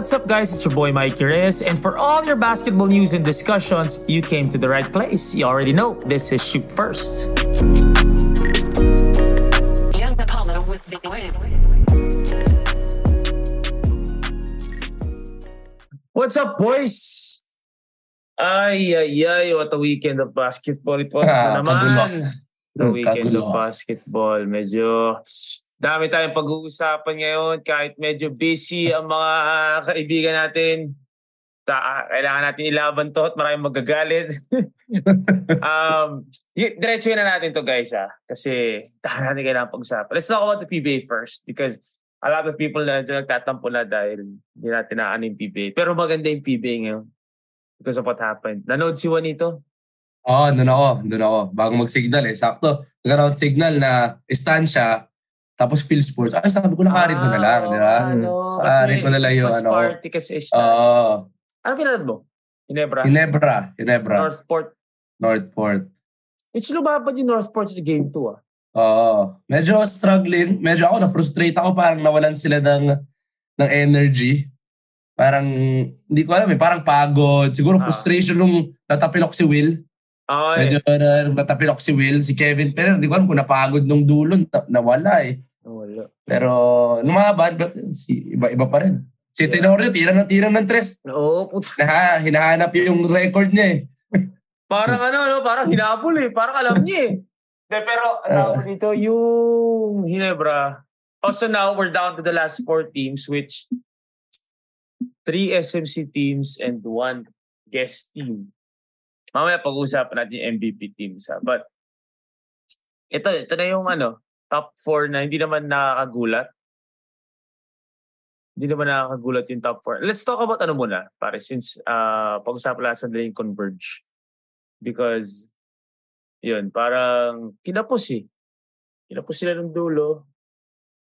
what's up, guys? It's your boy Mike Reyes, and for all your basketball news and discussions, you came to the right place. You already know this is Shoot First. Young Apollo with the win. What's up, boys? Ay, ay, ay, what a weekend of basketball it was Ah, na naman. The Hmm, weekend of basketball. Medyo dami tayong pag-uusapan ngayon kahit medyo busy ang mga kaibigan natin. Ta kailangan natin ilaban to at maraming magagalit. um, y- diretso na natin to guys ah. Kasi tahan natin kailangan pag-usapan. Let's talk about the PBA first because a lot of people na dyan nagtatampo na dahil hindi natin naano yung PBA. Pero maganda yung PBA ngayon because of what happened. Nanood si Juanito? Oo, oh, doon ako. Doon ako. Bago mag-signal eh. Sakto. Nagkaroon signal na estansya. Tapos Phil Sports. Ay, sabi ko nakarit mo na lang. Di ba? Ano, Nakarit mo na lang yung ano. party kasi is Oo. Ano pinanood mo? Ginebra? Ginebra. Ginebra. Northport. Northport. It's lumabad yung Northport sa game 2 ah. Oo. Medyo struggling. Medyo ako na-frustrate ako. Parang nawalan sila ng, ng energy. Parang, hindi ko alam eh. Parang pagod. Siguro Ah. frustration nung natapilok si Will. Okay. Medyo na, natapilok si Will, si Kevin. Pero hindi ko alam kung napagod nung dulo. Na, nawala eh. Pero lumaban, but si, iba-iba pa rin. Si Yeah. Tenorio, tira ng tira ng tres. Oo, puta. Naha, hinahanap yung record niya eh. Parang ano, no? parang hinabol eh. Parang alam niya eh. De, pero tawag ko dito, yung Ginebra. Also now, we're down to the last four teams which three SMC teams and one guest team. Mamaya pag-uusapan natin yung MVP teams ha. But ito, ito na yung ano, top four na hindi naman nakakagulat. Hindi naman nakakagulat yung top four. Let's talk about ano muna, pare, since uh, pag-usapan lang sandali yung Converge. Because, yun, parang kinapos eh. Kinapos sila ng dulo.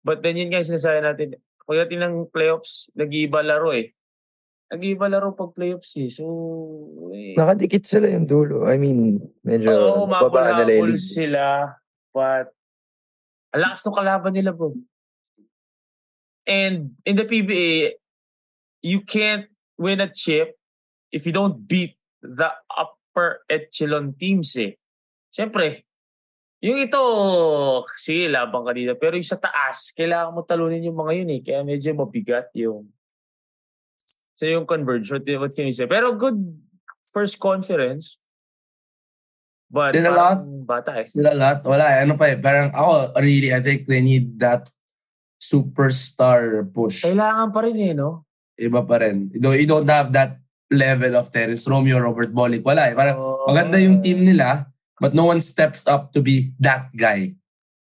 But then yun yung sinasabi natin, pagdating ng playoffs, nag-iiba laro eh. Nag-iiba laro pag playoffs eh. So, eh, Nakadikit sila yung dulo. I mean, medyo Oo, babaan nila sila. But, ang lakas ng kalaban nila, bro. And in the PBA, you can't win a chip if you don't beat the upper echelon teams eh. Siyempre, yung ito, sige, labang ka. Pero yung sa taas, kailangan mo talunin yung mga yun eh. Kaya medyo mabigat yung So yung Converge, what, what can you say? Pero good first conference. But Sila parang bata eh. Sila lahat, wala eh. Ano pa eh. Parang ako, really, I think they need that superstar push. Kailangan pa rin eh, no? Iba pa rin. You don't, you don't have that level of Terence Romeo, Robert Bolick. Wala eh. Parang maganda yung team nila, but no one steps up to be that guy.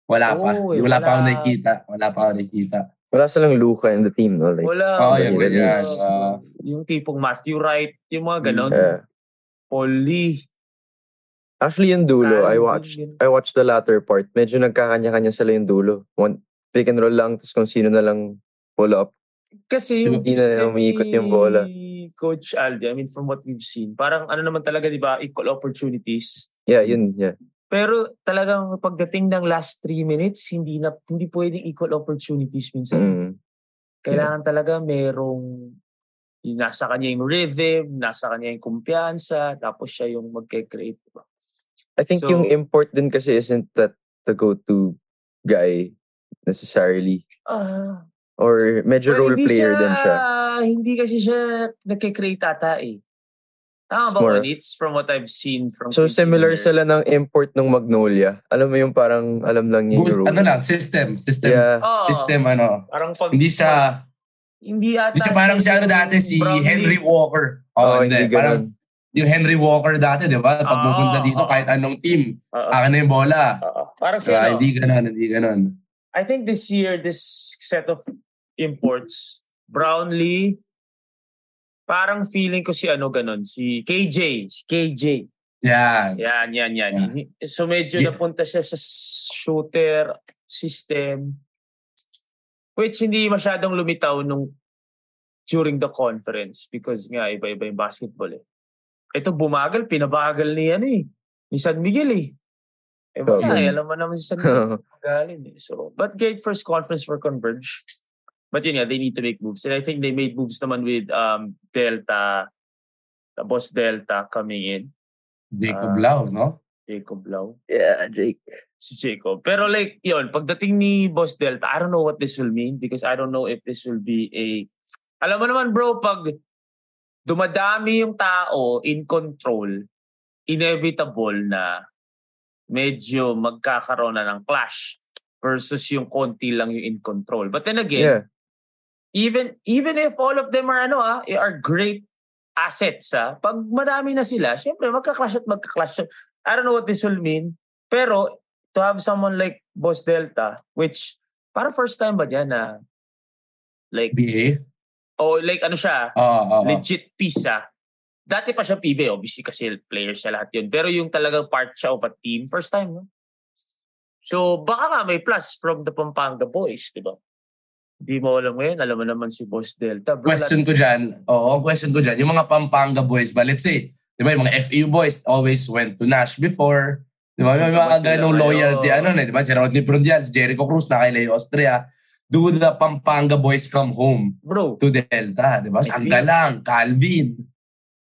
Wala pa. Oo eh, wala, pa ako wala. nakikita. Wala pa ako nakikita. Wala silang Luka in the team, no? Like, Wala. Wala. yan, ganyan. Ah. yung tipong Matthew Wright, yung mga ganon. yeah. Paul Lee. Actually, yung dulo, I watched. I watched the latter part. Medyo nagkakanya-kanya sila yung dulo. One, pick and roll lang, tapos kung sino na lang pull up. Kasi yung Hindi na umiikot yung bola. Coach Aldi, I mean, from what we've seen, parang ano naman talaga, di ba, equal opportunities. Yeah, yun, yeah. Pero talagang pagdating ng last three minutes, hindi na hindi pwedeng equal opportunities minsan. Mm. Kailangan talaga merong nasa kanya yung rhythm, nasa kanya yung kumpiyansa, tapos siya yung magke-create. diba? I think So- yung import din kasi isn't that the go-to guy necessarily. Ah, Or medyo role player din siya. Hindi kasi siya nagke-create ata eh. Tama ba, more-? It's from what I've seen from So similar sila ng import ng Magnolia. Alam mo yung parang alam lang niya yung Good, role. ano lang, system. System. Yeah. Oo. System, ano. Parang pag, Hindi siya, hindi ata hindi siya parang si ano dati, si. Henry Walker. Oh, Oh, hindi. hindi Parang. Yung Henry Walker dati, di ba? Pag Ah, pupunta dito, ah. kahit anong team, akin na yung bola. Parang si Diba? ano, Hindi ganun, hindi ganun. I think this year, this set of imports, Brownlee, parang feeling ko si ano ganon, si KJ, si KJ. Yan. Yan, yan, yan. So medyo Yeah. napunta siya sa shooter system which hindi masyadong lumitaw nung during the conference because nga iba-iba yung basketball eh. Ito bumagal, pinabagal ni ano eh. Ni San Miguel eh. Eh wala Okay. eh, alam mo naman si San Miguel. Galing eh. So, but great first conference for Converge. But yun nga, they need to make moves. And I think they made moves naman with um, Delta, the boss Delta coming in, Jacob Ah. Lau, no? Jacob Lau. Yeah, Jake. si Jacob. Pero like, yun, pagdating ni Boss Delta, I don't know what this will mean because I don't know if this will be a... Alam mo naman bro, pag dumadami yung tao in control, inevitable na medyo magkakaroon na ng clash versus yung konti lang yung in control. But then again, Yeah. even even if all of them are ano ah, are great assets ah, pag marami na sila, syempre magka-clash at magka-clash. I don't know what this will mean, pero to have someone like Boss Delta, which para first time ba yan na like BA? Oh like ano siya, Oo, oo. legit piece ah. Dati pa siya PB, obviously kasi players siya lahat yun. Pero yung talagang part siya of a team, first time, no? So, baka nga may plus from the Pampanga boys, di ba? Di mo alam ngayon, alam mo naman si Boss Delta. Bro, question ko dyan, oo, question ko dyan, yung mga Pampanga boys ba, let's say, di ba, yung mga FEU boys always went to Nash before, di ba, may mga ganong loyalty, ano na, di ba, si Rodney Prundial, si Jericho Cruz, na kay Leo Austria, do the Pampanga boys come home bro, to Delta, di ba? I feel- Sanggalang, Calvin.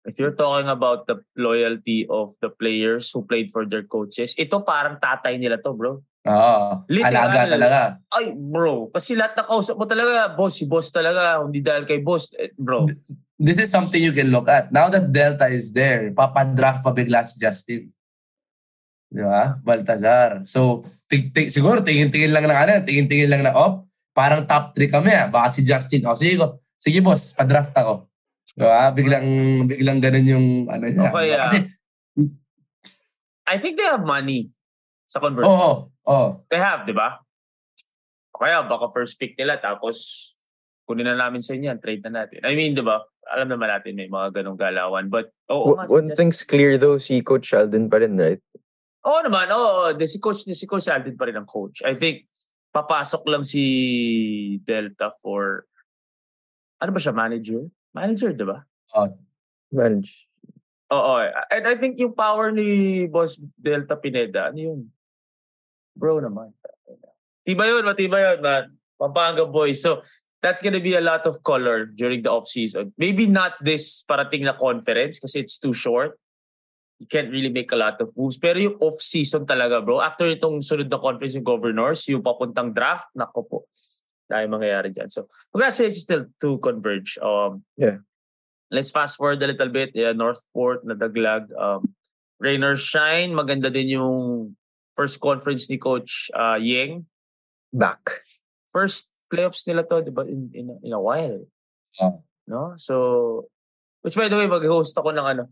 if you're talking about the loyalty of the players who played for their coaches, ito parang tatay nila to, bro. Oo, Literal. alaga talaga. Ay, bro. Kasi lahat na kausap mo talaga, boss, si boss talaga. Hindi dahil kay boss, eh, bro. This is something you can look at. Now that Delta is there, papadraft pa bigla si Justin. Di ba? Baltazar. So, ting, ting, siguro tingin-tingin lang ng ano, tingin-tingin lang na, oh, parang top 3 kami ah. Baka si Justin, oh, sige ko. Sige boss, padraft ako. Di ba? Biglang, biglang ganun yung ano niya. Okay, ah. Kasi, I think they have money sa oo, conversion. oh, oh, They have, di ba? Kaya baka first pick nila tapos kunin na namin sa inyo yan, trade na natin. I mean, di ba? Alam naman natin may mga ganong galawan. But, oo W- nga, one thing's clear though, si Coach Sheldon pa rin, right? Oo naman, oo. Oh, si coach, si coach Alvin pa rin ang coach. I think, papasok lang si Delta for, ano ba siya, manager? Manager, di ba? Manage. Oo. And I think yung power ni Boss Delta Pineda, ano yun? Bro naman. Tiba yun, matiba yun, man. Pampanga boys. So, that's gonna be a lot of color during the off-season. Maybe not this parating na conference kasi it's too short. You can't really make a lot of moves. Pero yung off-season talaga, bro. After itong sunod na conference yung governors, yung papuntang draft, nako po. Dahil mangyayari dyan. So, congratulations still to Converge. Um, Yeah. Let's fast forward a little bit. Yeah, Northport, nadaglag. Um, Rainer Shine, maganda din yung first conference ni Coach uh, Yeng. Back. First playoffs nila to, di ba, in, in, in a while. Oh. No? So, which by the way, mag-host ako ng ano,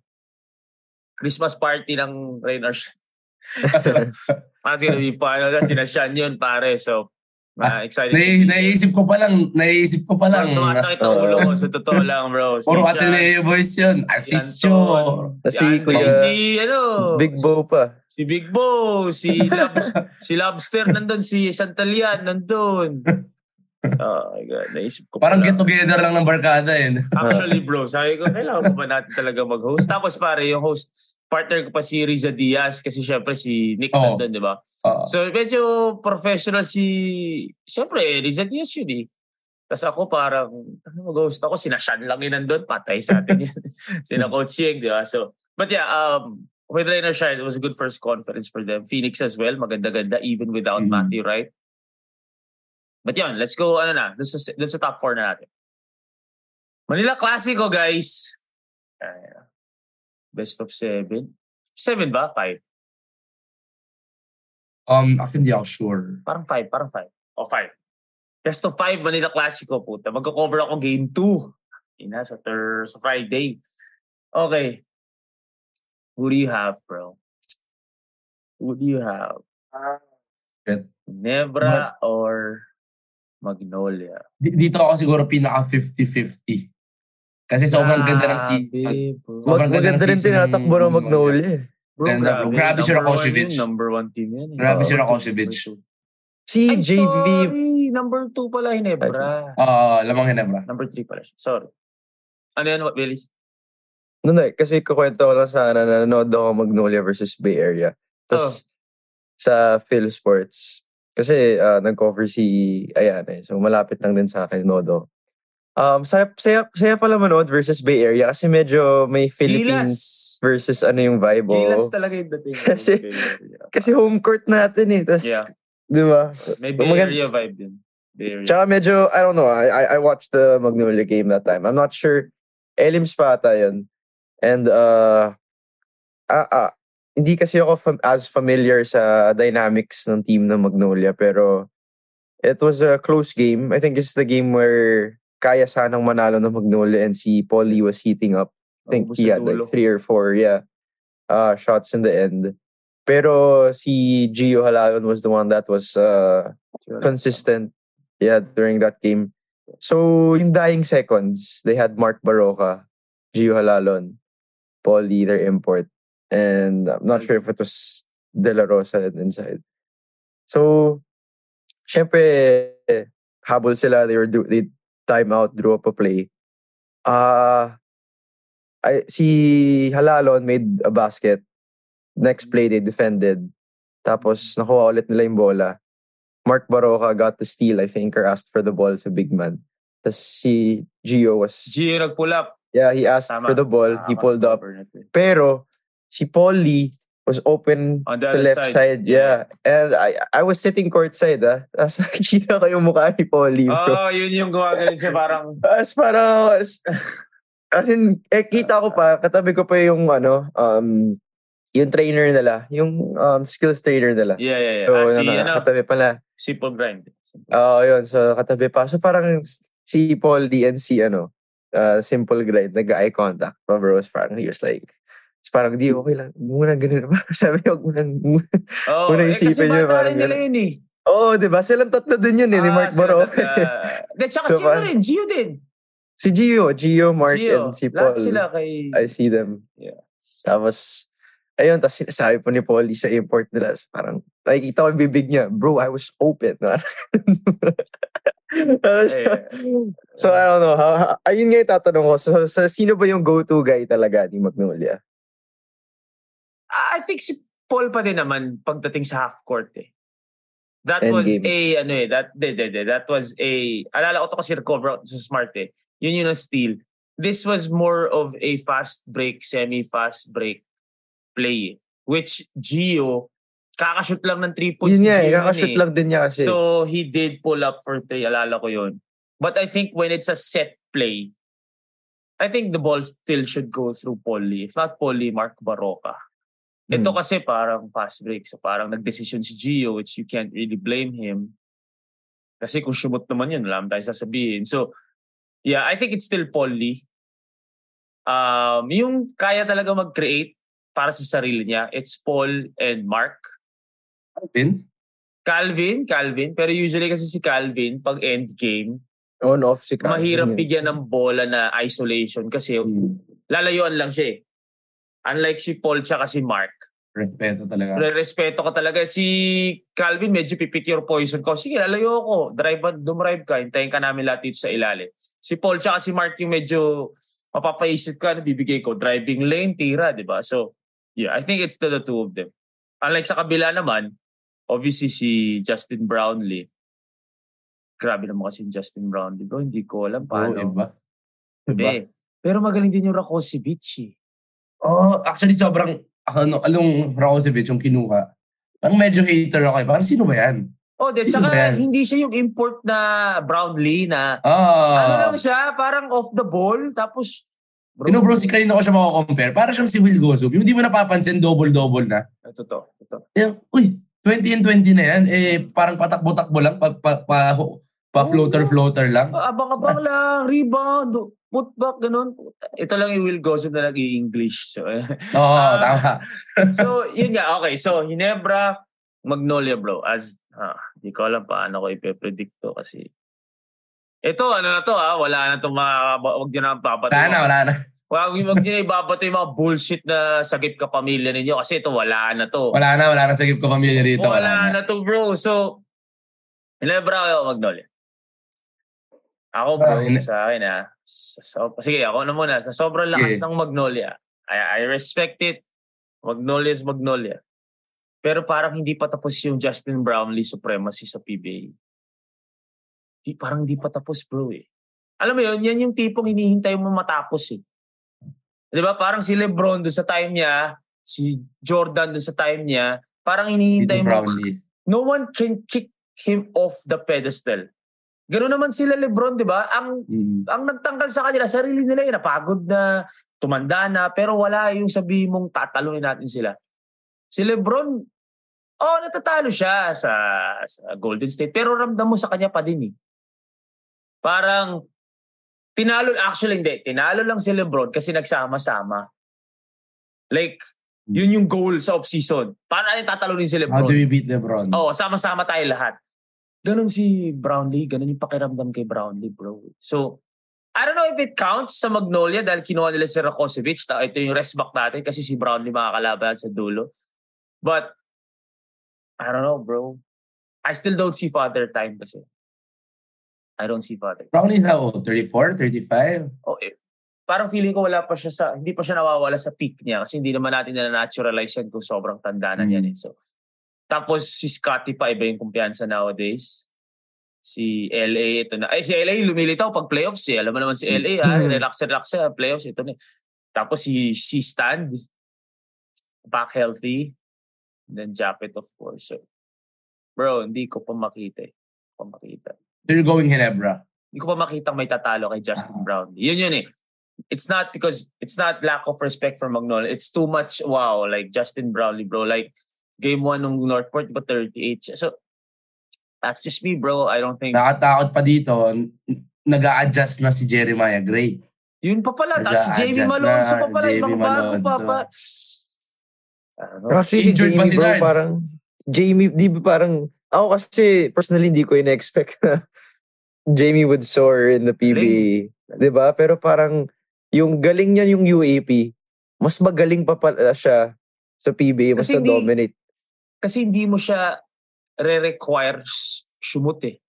Christmas party ng Rainer Shine. so, that's gonna be fun. Sina Sean yun, pare. So, uh, excited. to nai, naiisip ko pa lang, naiisip ko pa Bro, lang. sumasakit ang ulo ko. Sa totoo lang, bro. Si Puro Ateneo boys yun. si Asisyo. Anton, Si si, Kuya- si, ano, Big Bo pa. Si Big Bo, si Lobs, si Lobster nandun, si Santalian nandun. Oh my God, naisip ko Parang get together lang ng barkada yun. Actually bro, sabi ko, kailangan pa ba natin talaga mag-host? Tapos pare, yung host, partner ko pa si Riza Diaz kasi syempre si Nick Oo. nandun, di ba? Oo. So medyo professional si, syempre, Riza Diaz yun eh. Tapos ako parang, ano mag-host ako, sina Sean lang yun nandun, patay sa atin yun. sina Coach Yeng, di ba? So, but yeah, um, with Rainer Shine, it was a good first conference for them. Phoenix as well, maganda-ganda, even without Mhm. Matthew Wright. But yun, let's go, ano na, dun sa, dun sa top 4 na natin. Manila Classico, guys. Ayan. Best of 7. 7 ba? 5? Um, actually, hindi ako sure. Parang 5, parang 5. O 5. Best of 5 Manila Classico, puta. Magko-cover ako game 2. Ina, sa, thir- sa Friday. Okay. Who do you have, bro? Who do you have? Shit. Nebra or Magnolia? Di- Dito ako siguro pinaka 50-50. Kasi sobrang ganda ng bro. Sobrang Mag- ganda ng maganda rin tinatakbo ng Magnolia. eh. Bro, Ganda, bro. Grabe si Number one Rakocevic. yun, Number one team yan. eh. Grabe si two. Si Ay, JV, sorry. Number two pala, Hinebra. Oo, lamang Hinebra. Number three pala siya. Sorry. Ano yan, what, Willis? no, no, kasi kukwento ko lang sana na nanonood ako Magnolia versus Bay Area. Tapos sa Phil Sports, Kasi ah, nag-cover si Ayan eh. So malapit lang din sa akin, Nodo. Um, saya, saya, saya pala manood versus Bay Area kasi medyo may Philippines Gilas. versus ano yung vibe. Gilas oh. talaga yung dating. ng Kasi-. Kasi home court natin eh. Tas, Yeah. di ba? May Bay Magand- Area vibe din. Bay Area. Tsaka medyo, I don't know, I, I, I watched the Magnolia game that time. I'm not sure. Elims pa ata yun. And, uh, ah, ah, hindi kasi ako fam- as familiar sa dynamics ng team ng Magnolia, pero it was a close game. I think it's the game where kaya sanang manalo ng Magnolia and si Paulie was heating up. I think Ubus he had like three or four, yeah, uh, shots in the end. Pero si Gio Halalon was the one that was uh, consistent yeah during that game. So yung dying seconds they had Mark Baroka Gio Halalon Paulie their import and I'm not sure if it was De La Rosa inside. So syempre habol sila they were do, they time out drew up a play uh I, si Halalon made a basket next play they defended tapos nakuha ulit nila yung bola Mark Baroka got the steal, I think, or asked for the ball sa big man. Tapos si Gio was, Gio nag-pull up. yeah, he asked Tama. for the ball, he pulled up. Pero si Paulie was open On the sa left side. side. Yeah. And I I was sitting courtside, ah. Tapos nakikita ko yung mukha ni Paulie, Oh, bro. yun yung gumagaling siya parang As parang, as, as in, eh, kita ko pa, katabi ko pa yung, ano, um, yung trainer nila, yung um, skills trainer nila. yeah, yeah, yeah. So, ah, si, ano, ano, katabi pala. simple grind. Simple. Oo, yun. So, katabi pa. So, parang si Paul D and si, ano, uh, Simple Grind, nag-eye contact bro. So, parang he was like, parang di, okay lang. Huwag mo na ganun. Sabi ko, mo nang... Oh, Una eh, kasi isipin bata parang rin nila yun eh. Oo, di ba? Silang tatlo din yun eh, ni Ah, Mark sila Baro. Then, tsaka So, sino parang- rin? Gio din. si Gio, Gio, Mark, Gio. and si Paul. Lahat sila kay... I see them. Yeah. Tapos, ayun, tapos sinasabi po ni Paulie sa import nila, so parang, nakikita ko yung bibig niya, bro, I was open. Tapos, so, I don't know. Ha, ayun nga yung tatanong ko. So, sa sino ba yung go-to guy talaga ni Magnolia? I think si Paul pa din naman pagdating sa half court eh. That End was game. a ano eh, that de, de, de, that was a alala ko to kasi recover out sa smart eh. Yun yun ang steal. This was more of a fast break, semi-fast break play eh. Which Gio, kakashoot lang ng 3 points Yun ni eh, kakashoot eh. lang din niya kasi. So he did pull up for three, alala ko yun. But I think when it's a set play, I think the ball still should go through Polly. If not Polly, Mark Baroka. Ito Hmm. kasi parang fast break. So parang nagdesisyon si Gio which you can't really blame him. Kasi kung shumot naman yun, naman tayo sasabihin. So, yeah, I think it's still Polly. Um, yung kaya talaga mag-create para sa sarili niya, it's Paul and Mark. Pin? Calvin, Calvin. Pero usually kasi si Calvin, pag end game, On-off si Calvin mahirap yun. bigyan ng bola na isolation kasi Hmm. lalayuan lang siya eh. Unlike si Paul tsaka si Mark. Respeto talaga. Re-respeto ka talaga. Si Calvin, medyo pipick your poison ko. Sige, lalayo ako. Drive, dumrive ka. Hintayin ka namin lahat dito sa ilalim. Si Paul tsaka si Mark yung medyo mapapaisip ka na bibigay ko. Driving lane, tira, di ba? So, yeah, I think it's the, the two of them. Unlike sa kabila naman, obviously si Justin Brownlee. Grabe naman kasi Justin Brownlee. Bro, hindi ko alam Oo, paano. iba. Hindi. Pero magaling din yung Rakosevich eh. Oh, actually sobrang ano, along Rokosevic yung kinuha. Parang medyo hater ako. eh. Parang sino ba yan? Oh, de, Sino tsaka hindi siya yung import na Brownlee na Ah. ano lang siya, parang off the ball. Tapos, bro, You know bro, si kanina ko siya makakompare. Parang siyang si Will Gosub. Yung di mo napapansin, double-double na. Ito to, ito. Yan, uy, 20 and 20 na yan. Eh, parang patakbo-takbo lang. Pa, pa, pa, pa floater-floater lang. Abang-abang lang, rebound, putback, ganun. Ito lang yung Will Gossip na nag-i-English. So, eh. Oo, Ah. tama. so, yun nga. Okay, so Hinebra, Magnolia bro. As, ah, di ko alam paano ko ipe-predict to kasi ito, ano na to ah, wala na itong mga, wag nyo na papato. Wala na, wala na. Wag, wag nyo na ibabato yung mga bullshit na sagip ka pamilya ninyo kasi ito, wala na to. Wala na, wala na sa gift ko pamilya dito. Wala na to bro. So, Hinebra o Magnolia? Ako bro, hine- sa akin ah. So, sige, ako na muna. Sa sobrang lakas Sige. ng Magnolia, I, I respect it. Magnolia is Magnolia. Pero parang hindi pa tapos yung Justin Brownlee supremacy sa PBA. Di, parang hindi pa tapos bro eh. Alam mo yun, yan yung tipong hinihintay mo matapos eh. Di ba? Parang si Lebron doon sa time niya, si Jordan doon sa time niya, parang hinihintay mo, no one can kick him off the pedestal. Ganoon naman sila Lebron, di ba? Ang Mm. ang nagtanggal sa kanila, sarili nila yun, napagod na, tumanda na, pero wala yung sabi mong tatalunin natin sila. Si Lebron, oh, natatalo siya sa, sa Golden State, pero ramdam mo sa kanya pa din eh. Parang, tinalo, actually hindi, tinalo lang si Lebron kasi nagsama-sama. Like, yun yung goal sa off-season. Paano natin tatalunin si How do Lebron? we beat LeBron? Oo, sama-sama tayo lahat. Ganon si Brownlee, ganon yung pakiramdam kay Brownlee, bro. So, I don't know if it counts sa Magnolia dahil kinuha nila si Rakosevic. Ta- Ito yung rest back natin kasi si Brownlee makakalaban sa dulo. But, I don't know, bro. I still don't see father time kasi. I don't see father. Brownlee how old? 34? 35? Oh, eh, parang feeling ko wala pa siya sa, hindi pa siya nawawala sa peak niya kasi hindi naman natin na-naturalize yan kung sobrang tanda na yan. Eh. So, tapos si Scotty pa, iba yung kumpiyansa nowadays. Si LA, ito na. Ay, si LA lumilitaw pag playoffs eh. Alam mo naman si LA, ah, Mhm. relax, relax siya, playoffs, ito na. eh. Tapos si, si Stand, back healthy. And then Japet, of course. So, bro, hindi ko pa makita eh. Pa makita So you're going Ginebra. hindi ko pa makita may tatalo kay Justin Brown. Yun yun eh. It's not because it's not lack of respect for Magnolia. It's too much wow like Justin Brownlee bro like game 1 ng Northport ba 38 siya. So that's just me bro. I don't think Nakatakot pa dito, n- nag-a-adjust na si Jeremiah Gray. yun pa pala. Tapos Nag-a-adjust Jamie Malonzo na, pa pala. Jamie Ibang bago pa Malonzo. pa. I don't know. Actually, si Injured ba Jamie si bro, parang, Jamie, di ba parang, ako kasi personally hindi ko ina-expect na Jamie would soar in the PBA. Di ba? Pero parang, yung galing niya yung UAP, mas magaling pa pala siya sa PBA, mas Kasi na-dominate. Kasi hindi mo siya re-require shoot eh.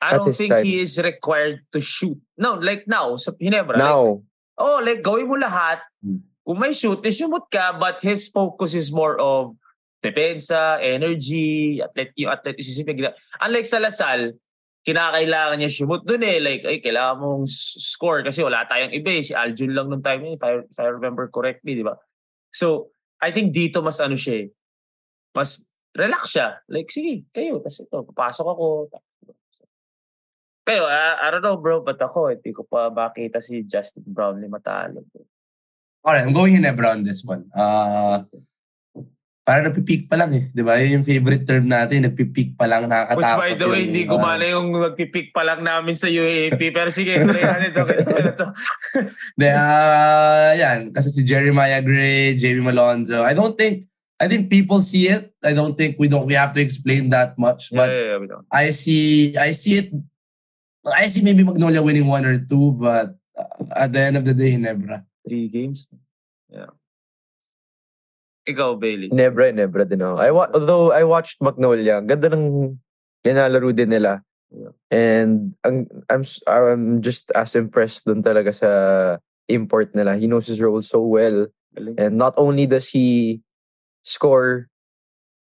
I At don't think time. he is required to shoot. No, like now, sa Ginebra. like, Now, oh, like gawin mo lahat. Hmm. Kung may shoot, eh, sumot ka, but his focus is more of depensa, energy, atlet yung athleticism. Unlike sa Lasal, kinakailangan niya sumot dun eh. Like, ay, kailangan mong score kasi wala tayong iba eh. Si Aljun lang nung time yun, if I, if I remember correctly, di ba? So, I think dito mas ano siya eh. Mas relax siya. Like, sige, kayo. Tapos ito, papasok ako. Kayo, ah, I don't know bro, but ako, hindi ko pa makita si Justin Brownlee matalo. bro. Alright, I'm going Ginebra on this one. Uh, parang napipeak pa lang eh. Di ba? Yun yung favorite term natin, napipeak pa lang, nakakatakot. Which by the way, hindi uh, gumana yung magpipick pa lang namin sa UAP. Pero sige, try natin ito. Ito. De, ah, yan. Kasi si Jeremiah Gray, Jamie Malonzo. I don't think, I think people see it. I don't think we don't, we have to explain that much. Yeah, But yeah, yeah, don't. I see, I see it, I see maybe Magnolia winning one or two, but uh, at the end of the day, Ginebra. Three games. Yeah. Ikaw, Bailey. Nebra, Nebra din ako. I wa- although I watched Magnolia, ang ganda ng linalaro din nila. And ang, I'm, I'm just as impressed dun talaga sa import nila. He knows his role so well. Galing. And not only does he score,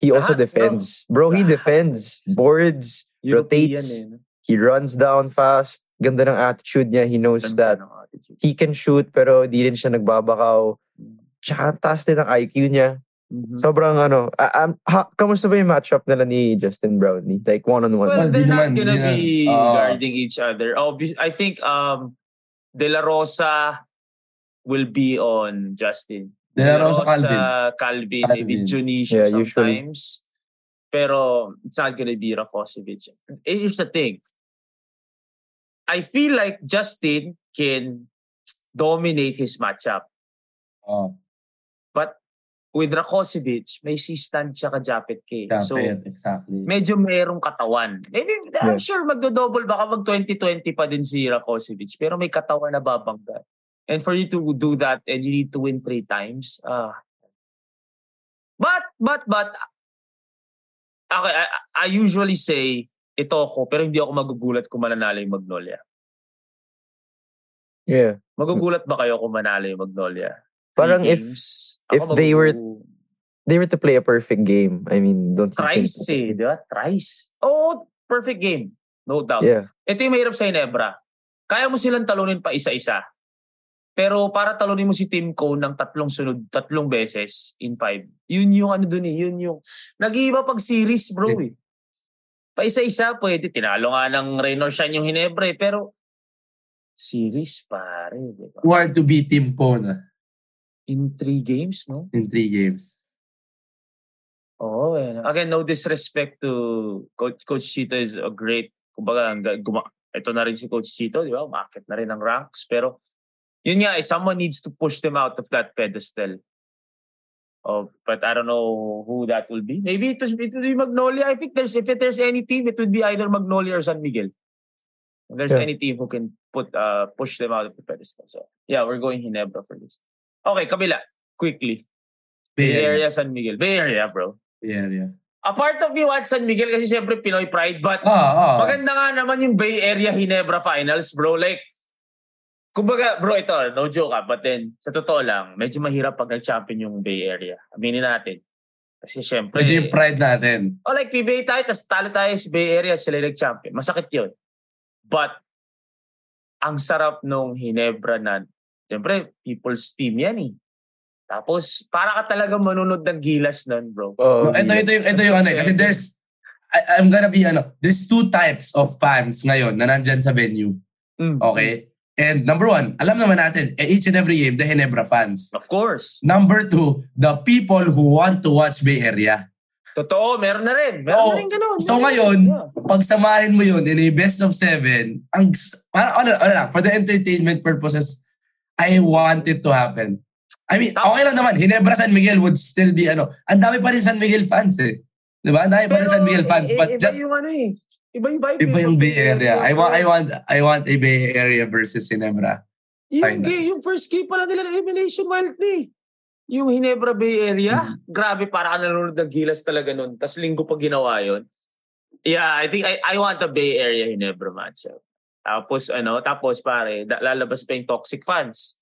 he also Lahat, bro. defends. Bro, he Lahat. defends. Boards, European rotates. eh, no? he runs down fast. Ganda ng attitude niya. He knows Ganda that he can shoot pero di rin siya nagbabakaw. Tsaka ang taas din ng IQ niya. Mhm. Sobrang ano, ah, um, ha, kamusta ba yung matchup nila ni Justin Brownlee? Like one-on-one? Well, Well, they're not gonna be Oo. guarding each other. Obvi- I think um, De La Rosa will be on Justin. De La Rosa, Calvin. Calvin, Calvin. maybe Junisha Yeah, usually. sometimes. Pero it's not gonna be Rakosevic. Here's the thing. I feel like Justin can dominate his matchup. Oh, With Rakosevic, may si-stand siya ka Japet K. yeah, So, exactly. medyo merong katawan. Maybe, I'm Yeah. sure magdo-double, baka mag 2020 pa din si Rakosevic, pero may katawan na babangga. And for you to do that and you need to win three times, ah. But, but, but, okay, I, I usually say, ito ako, pero hindi ako magugulat kung mananalo yung Magnolia. Yeah. Magugulat ba kayo kung manalo yung Magnolia? Three Parang if games? if Ako they were- they were to play a perfect game. I mean, don't you think? Thrice eh, di ba? Thrice. Oh, perfect game. No doubt. Yeah. Ito yung mahirap sa Ginebra. Kaya mo silang talunin pa isa-isa. Pero para talunin mo si Team Cone ng tatlong sunod, tatlong beses in five, yun yung ano dun eh, yun yung, nag-iiba pag series bro eh. Pa isa-isa pwede, tinalo nga ng Rain or Shine yung Ginebra eh, pero series pare, di ba? Who are to be Team Cone In three games, no? in three games. Oo. eh. Again, no disrespect to Coach, Coach Chito is a great, kumbaga, guma, ito na rin si Coach Chito, di ba? Umakit na rin ang ranks. Pero, yun nga, eh, someone needs to push them out of that pedestal. Of, but I don't know who that will be. Maybe it, was, it will be Magnolia. I think there's, if there's any team, it would be either Magnolia or San Miguel. If there's Yeah. any team who can put uh, push them out of the pedestal. So, yeah, we're going Ginebra for this. Okay, kabila. Quickly. Bay Bay Area. San Miguel. Bay Area, bro. Bay Area. A part of me wants San Miguel kasi syempre Pinoy pride but Ah, ah. maganda nga naman yung Bay Area Ginebra Finals bro like kumbaga bro ito no joke ah but then sa totoo lang medyo mahirap pag nag-champion yung Bay Area aminin natin kasi syempre Medyo yung pride natin. oh like PBA tayo tas talo tayo sa Bay Area sila yung nag-champion masakit yun but ang sarap nung Ginebra na syempre people's team yan eh tapos para ka talaga manunod ng gilas nun bro Oh, ito, ito, yung, ito yung ano eh. Kasi there's, I, I'm gonna be ano, there's two types of fans ngayon na nandyan sa venue. Mm. Okay? And number one, alam naman natin, eh, each and every game, the Ginebra fans. of course Number two, the people who want to watch Bay Area. Totoo, meron na rin. Meron Oo. na rin ganun. So ngayon. Yeah. Pagsamahin mo yun in a best of seven, ang, ano, ano lang, for the entertainment purposes, I want it to happen. I mean, okay lang naman, Ginebra San Miguel would still be ano, ang dami pa rin San Miguel fans eh. Di ba? Ang dami pa rin San Miguel fans, i- but iba just yung ano eh. Iba yung vibe. iba eh, yung pag Bay Area. I want, I want, I want a Bay Area versus Ginebra. Yung, game, yung first game pala nila ng elimination wild. Yung Ginebra Bay Area, Mm-hmm. grabe para ka nanonood ng gilas talaga nun. Tapos linggo pa ginawa yun. Yeah, I think I, I want a Bay Area Ginebra matchup. Tapos ano, tapos pare, lalabas pa yung toxic fans.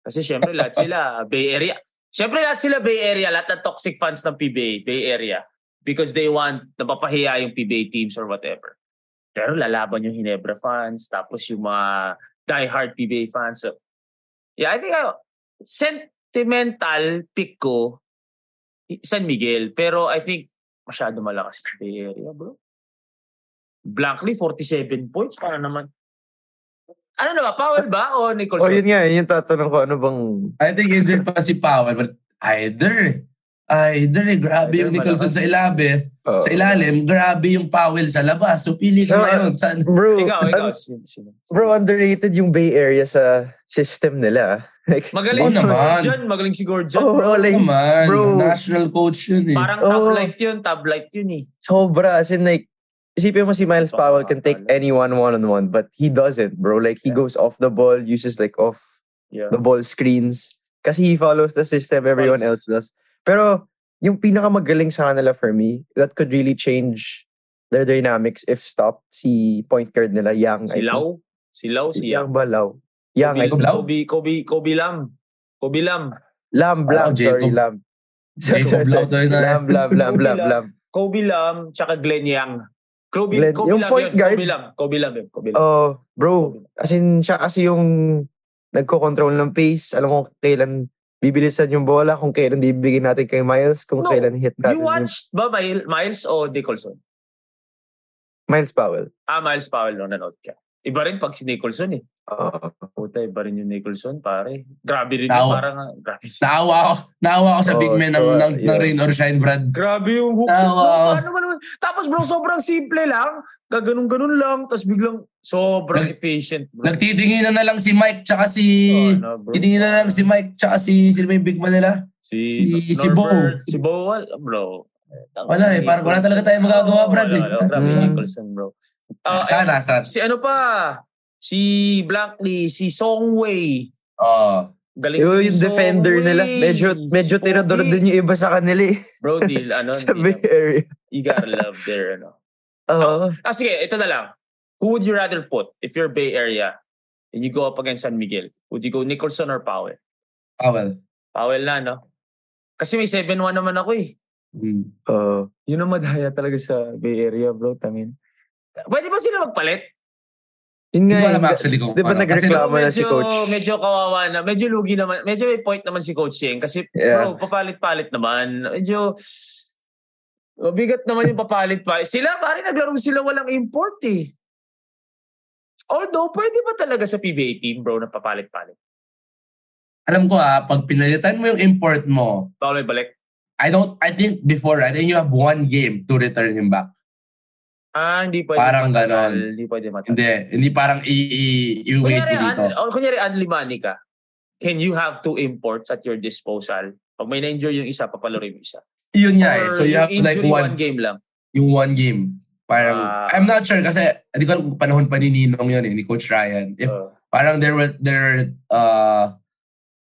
Kasi syempre lahat sila Bay Area. Syempre lahat sila Bay Area, lahat ng toxic fans ng PBA, Bay Area. Because they want, napapahiya yung PBA teams or whatever. Pero lalaban yung Ginebra fans, tapos yung mga diehard PBA fans. So, yeah, I think uh, sentimental pick ko San Miguel. Pero I think masyado malakas yung Bay Area, bro. Blankly, 47 points. Para naman. Ano na ba? Powell ba o Nicholson? Oh, yun nga. Yun yung tatanong ko. Ano bang... I think injured pa si Powell, but either, either eh, grabe yung Nicholson malakas. sa ilalim, Oh. sa ilalim, grabe yung Powell sa labas. So pili ka Saka- ngayon. Saan? Bro, Ikaw, ikaw. un- bro, underrated yung Bay Area sa system nila. Like, Magaling Oo si naman. Gordon. Magaling si Gordon, Oh, bro. like, Naman, bro. national coach yun eh. Parang top Oh. light yun. Top light yun eh. sobra. As in, like, isipin mo si Miles Powell can take anyone one-on-one, but he doesn't, bro. Like, he Yeah. goes off the ball, uses, like, off Yeah. the ball screens. Kasi he follows the system everyone else does. Pero, yung pinakamagaling sa kanila for me, that could really change their dynamics if stopped, si point guard nila, Yang. Si Lau. Si Lau, si Yang Yang. ba, Lau? Yang, I Kobe, think. Lau? Kobe, Kobe, Kobe Lam. Kobe Lam. Lam, Lam, Oh, sorry, Jacob. Lam. Jacob Lau to yun. Lam, Lam, Lam, Kobe Lam, Lam. Lam. Kobe Lam, tsaka Glenn Yang. Kobe, Glenn- Kobe yung Lam point yun. guard. Kobe Lam. Kobe Lam yun. Kobe Lam. Oh, bro, Kobe Lam. As in, siya kasi yung nagko-control ng pace. Alam mo kailan bibilisan yung bola, kung kailan bibigyan natin kay Miles, kung No. kailan hit natin You yung watched ba Mil- Miles o Nicholson? Miles Powell. Ah, Miles Powell no, nanood ka. Iba rin pag si Nicholson eh. Oo. Puta, iba rin yung Nicholson, pare. Grabe rin yung Tao. parang, ah, grabe. Naawa ako, naawa ako sa Oh, big man ng, ng, ng yeah. rain or shine, Brad. Grabe yung hooks. Tama. Bro, paano ba naman? Tapos bro, sobrang simple lang. Gaganong-ganon lang. Tapos biglang sobrang Nag- efficient. Bro. Nagtitingin na lang si Mike tsaka si... Oh, ano, bro? Titingin na lang si Mike tsaka si... Sino ba yung big man nila? Si, si- si Bo. Si Bo, bro. Wala eh, parang wala talaga tayong magagawa, Brad, wala, eh. wala. Grabe Mm. Nicholson, bro. Ah, sana, sana. Si ano pa? Si Blackley, si Songway. Oh. Galing Yung, yung defender Songway. nila, medyo, medyo Pogi. tinador din yung iba sa kanila eh. Bro, deal, ano, sa Bay na- Area. you gotta love their, ano. Oo. Ah, sige, ito na lang. Who would you rather put if you're Bay Area and you go up against San Miguel? Would you go Nicholson or Powell? Powell. Powell na, no? Kasi may 7-1 naman ako eh. Hmm. Uh, Yun ang madaya talaga sa Bay Area, bro. Tamin. Pwede ba sila magpalit? Yun Hindi nga, ko alam actually kung Di ba paano. Nagreklamo na si medyo, coach? Medyo kawawa na. Medyo lugi naman. Medyo may point naman si Coach Yeng. Kasi Yeah. bro, papalit-palit naman. Medyo... Bigat naman yung papalit-palit. Sila, pare naglaro sila walang import eh. Although, pwede ba talaga sa PBA team, bro, na papalit-palit? alam ko ah, pag pinalitan mo yung import mo, Bawal may balik. I don't, I think before, I think you have one game to return him back. Ah, hindi pwede Parang matagal. ganon. Hindi pwede matagal. Hindi, hindi parang i- i- i-wait Kunyari, dito. un, or kunyari, unli money ka. Can you have two imports at your disposal? Pag may na-injure yung isa, papalaro yung isa. Yun nga eh. Or So you yung have like injury, one, one game lang. yung one game. Parang, Ah. I'm not sure kasi, hindi ko alam kung panahon pa ni Ninong yun eh, ni Coach Ryan. If Uh, parang there were, there, uh,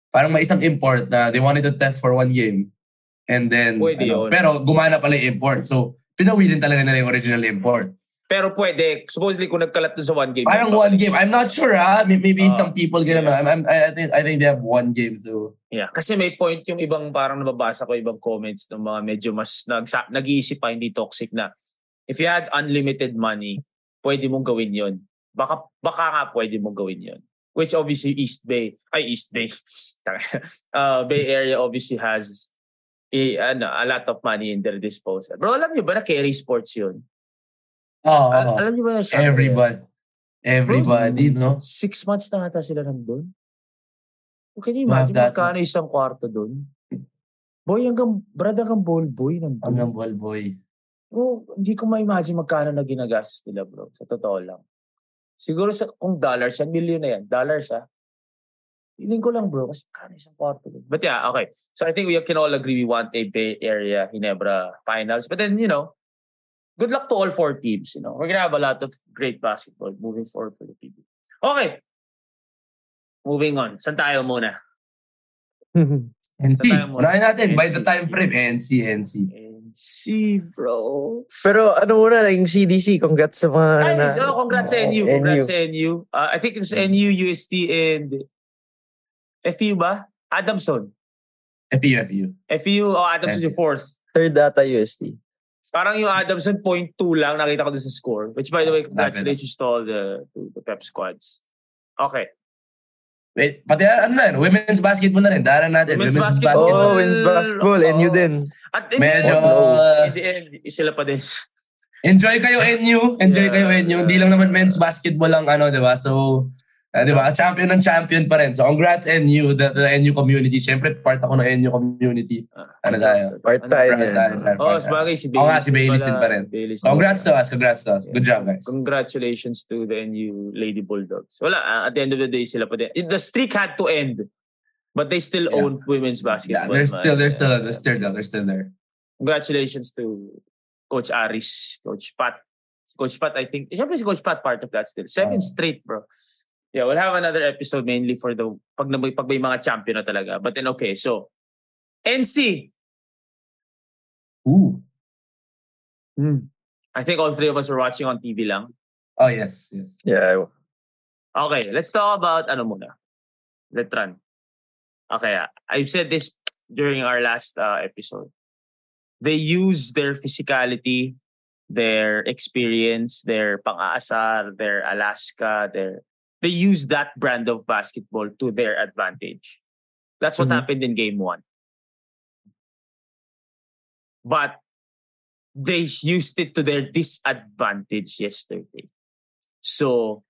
parang may isang import na they wanted to test for one game. And then, Pwede ano, yun. pero gumana pala yung import. So, pinawi din talaga nila yung original import. pero pwede. Supposedly, kung nagkalat dun sa one game. Parang one game. I'm not sure ha. May- Maybe Ah, some people gonna yeah. I'm, I'm, I think I think they have one game to. Yeah. Kasi may point yung ibang parang nababasa ko, ibang comments ng mga medyo mas nagsa, nag-iisip pa, hindi toxic na if you had unlimited money, pwede mong gawin yon. Baka, baka nga pwede mong gawin yon. Which obviously East Bay, ay East Bay, uh, Bay Area obviously has a, ano, a lot of money in their disposal. Bro, alam niyo ba na carry sports yun? Oh, Al- alam niyo ba na siya? everybody. Everybody, no? Six months na ata sila nandun. Can you imagine magkano isang kwarto doon? Boy, hanggang, brad hanggang ball boy nandun. Hanggang ball boy. Bro, hindi ko ma-imagine magkano na ginagastos nila, bro. Sa totoo lang. Siguro sa, kung dollars, yan, million na yan. Dollars, ha? Feeling ko lang, bro. Kasi kano isang kwarto. But yeah, okay. So I think we can all agree we want a Bay Area Ginebra finals. But then, you know, good luck to all four teams. You know, we're gonna have a lot of great basketball moving forward for the PB. Okay. Moving on. Saan tayo muna? NC. Unahin natin. By the NC. time frame, NC, NC. see, bro. Pero ano muna, yung CDC, congrats sa mga... Ay, na- so congrats sa NU. NU. Congrats sa NU. Uh, I think it's NU, UST, and FU ba? Adamson. FU, FU. FU, oh, Adamson FU. yung fourth. Third data UST. Parang yung Adamson, point two lang, nakita ko dun sa score. Which by the way, Sabi congratulations to all the, to the pep squads. Okay. Wait, pati ano na, women's basketball na rin. Dara natin. Women's Women's, basketball. basketball. Oh, wins basketball, Oo. NU din. At in the Medyo, end, uh, in the end, sila pa din. enjoy kayo NU. Enjoy Yeah. kayo NU. Hindi lang naman men's basketball lang ano, di ba? So, uh, di ba? Champion ng champion pa rin. So, congrats NU, the, the NU community. Siyempre, part ako ng NU community. Ano tayo? Part niyan. tayo, part Oh, sabagay si Oo Bailey. nga, si Bailey din pa rin. Congrats to us. Congrats to us. Good job, guys. Congratulations to the NU Lady Bulldogs. Wala, ah, at the end of the day, sila pa din. The streak had to end. But they still Yeah. own women's Yeah, basketball. they're man. still, they're still, Yeah. they're still there. They're still there. Congratulations to Coach Aris, Coach Pat. Si Coach Pat, I think, siyempre si Coach Pat part of that still. Seven Oh. straight, bro. Yeah, we'll have another episode mainly for the, pag, na, pag may mga champion na talaga. But then, okay, so, NC. Ooh. I think all three of us were watching on TV lang. Oh, yes. Yes. Yeah. Okay, let's talk about ano muna. Letran. Okay, I've said this during our last uh, episode. They use their physicality, their experience, their pang-aasar, their Alaska, their they use that brand of basketball to their advantage. That's what Mhm. happened in game one. But they used it to their disadvantage yesterday. So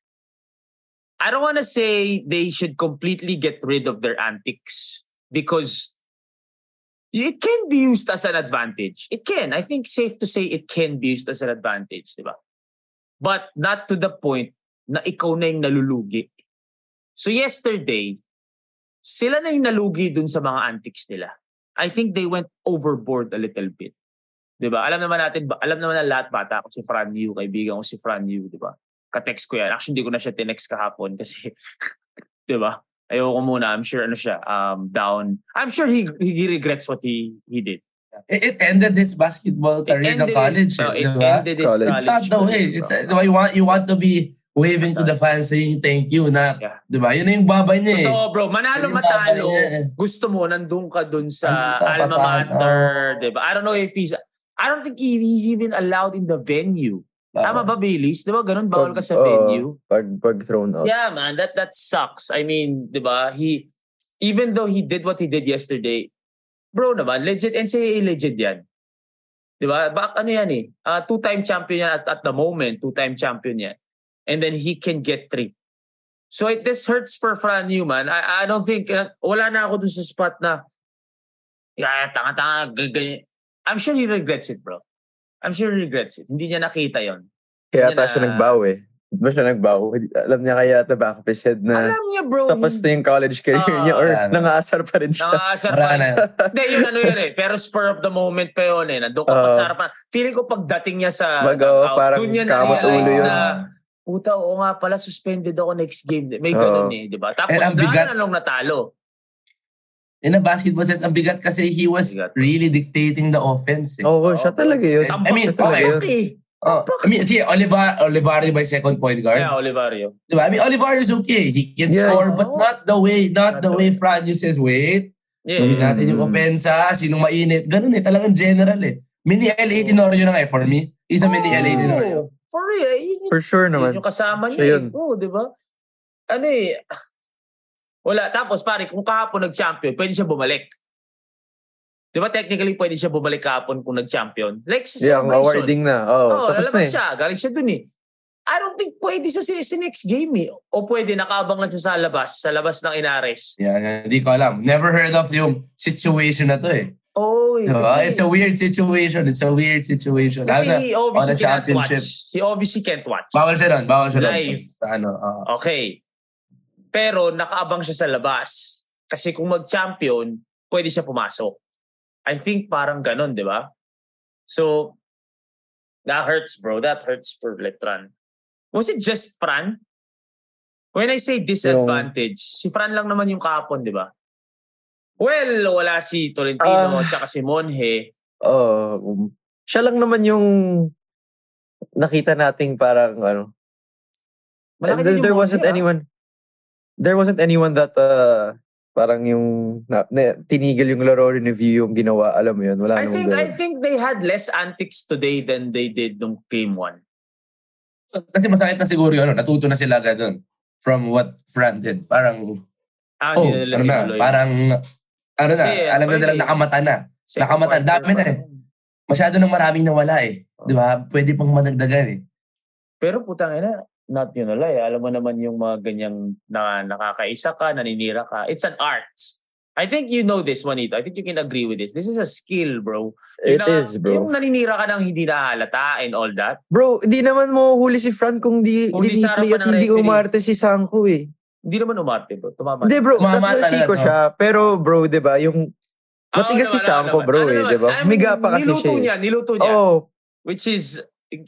I don't want to say they should completely get rid of their antics because it can be used as an advantage. It can. I think safe to say it can be used as an advantage, ba? But not to the point na ikaw na yung nalulugi. So yesterday, sila na yung nalugi dun sa mga antics nila. I think they went overboard a little bit. 'Di ba? Alam naman natin, alam naman ng lahat bata ko si Fran Yu, kaibigan ko si Fran Yu, 'di ba? Ka-text ko yan. Actually, hindi ko na siya tinext kahapon kasi 'di ba? Ayoko muna. I'm sure ano siya, um down. I'm sure he he regrets what he he did. It, it ended his basketball career ended college. his, eh, it ended his College. It's not college the way. It's uh, you want you want to be waving to the fans saying thank you na, Yeah. di ba? Yun na yung babay niya eh. Totoo, bro. Manalo, Yun matalo. niya eh. Gusto mo, nandun ka dun sa alma mater, di ba? I don't know if he's, I don't think he's even allowed in the venue. Tama ba, Baileys? Di ba ganun? Bawal ka sa Pag- oo. venue. Pag, pag thrown out. Yeah, man, that that sucks. I mean, 'di ba? He even though he did what he did yesterday, bro naman, legit NCAA legit 'yan. 'Di ba? Bak ano 'yan eh. Uh, two-time champion yan at, at the moment, two-time champion yan. And then he can get three. So it this hurts for Fran Newman. I I don't think uh, wala na ako dun sa spot na yeah, tanga-tanga g- ganyan. I'm sure he regrets it, bro. I'm sure he regrets it. Hindi niya nakita 'yon. Kaya ata siya na- nagbaw eh. Di ba siya nagbaw? Alam niya kaya ata back of his head na Alam niya, bro. tapos na yung college career Ah, niya or na. nangaasar pa rin siya. Nangaasar pa. na. Hindi, yun ano yun eh. Pero spur of the moment pa yun eh. Nandun ka pa Ah. sa harapan. Feeling ko pagdating niya sa Mag- knockout, parang dun niya kamot na-realize ulo yun. na puta, oo nga pala, suspended ako next game. May Oo. ganun eh, di ba? Tapos And bigat- na nung natalo. In a basketball sense, ang bigat kasi he was Bigat. really dictating the offense. Eh. Oo, siya talaga yun. I mean, okay. kasi. Oh, I mean, see, Olivar, Olivario by second point guard. Yeah, Olivario. Diba? I mean, Olivario is okay. He can Yeah, score, but not the way, not, Not the the way Fran says, wait, Yeah. gawin natin yung Mm. opensa, sinong mainit. Ganun eh, talagang general eh. Mini L.A. Tenorio na nga eh, for me. He's a mini L.A. Tenorio. Oh, For real. eh, Yun, For sure yun naman. yung kasama niya. Siya yun. Eh. Oo, di ba? Ano eh. Wala. Tapos pare, kung kahapon nag-champion, pwede siya bumalik. Di ba technically pwede siya bumalik kahapon kung nag-champion? Like sa Yeah, ang celebration. awarding na. Oo, Oo, tapos na eh. siya. Galing siya dun eh. I don't think pwede sa, sa, sa next game eh. O pwede nakabang lang siya sa labas, sa labas ng Inares. Yeah, hindi ko alam. Never heard of yung situation na to eh. Oh, Diba? It's a weird situation. It's a weird situation. kasi Ano, he obviously on championship. watch. He obviously can't watch. bawal siya doon. Bawal siya doon. Live. Sa ano, ah. Okay. Pero nakaabang siya sa labas. Kasi kung mag-champion, pwede siya pumasok. I think parang ganun, di ba? So, that hurts, bro. That hurts for Letran. Was it just Fran? When I say disadvantage, si Fran lang naman yung kahapon, di ba? Well, wala si Tolentino Ah. tsaka si Monje. Oo. um, siya lang naman yung nakita nating parang ano. Malaki there, there Monje, wasn't ah. anyone there wasn't anyone that uh, parang yung na, na, tinigil yung laro review yung ginawa. Alam mo yun. Wala I think I ganun. think they had less antics today than they did nung game 1. Kasi masakit na siguro yun. Ano, natuto na sila agad doon. From what Fran did. Parang, Ah, oh, ano na. Parang, ano na. Kasi, alam na nilang nakamata na. Second nakamata. quarter Dami na eh. Masyado nang maraming nawala eh. Di ba? Pwede pang madagdagan eh. Pero putang ina, not yun ala eh. Alam mo naman yung mga ganyang na nakakaisa ka, naninira ka. It's an art. I think you know this, Juanito. I think you can agree with this. This is a skill, bro. It Yung na- is, bro. Yung naninira ka ng hindi nahalata and all that. Bro, hindi naman mo huli si Fran kung di, Kung di di sa play at hindi umarte si Sanko eh. Hindi naman umarte, bro. Tumama. Hindi bro, tatlasi ko talaga, siya. Pero bro, di ba, yung Ah, matigas si naman. bro, Ano eh, di ba? Humiga pa kasi niluto siya eh. niya, niluto niya. Oo, Which is,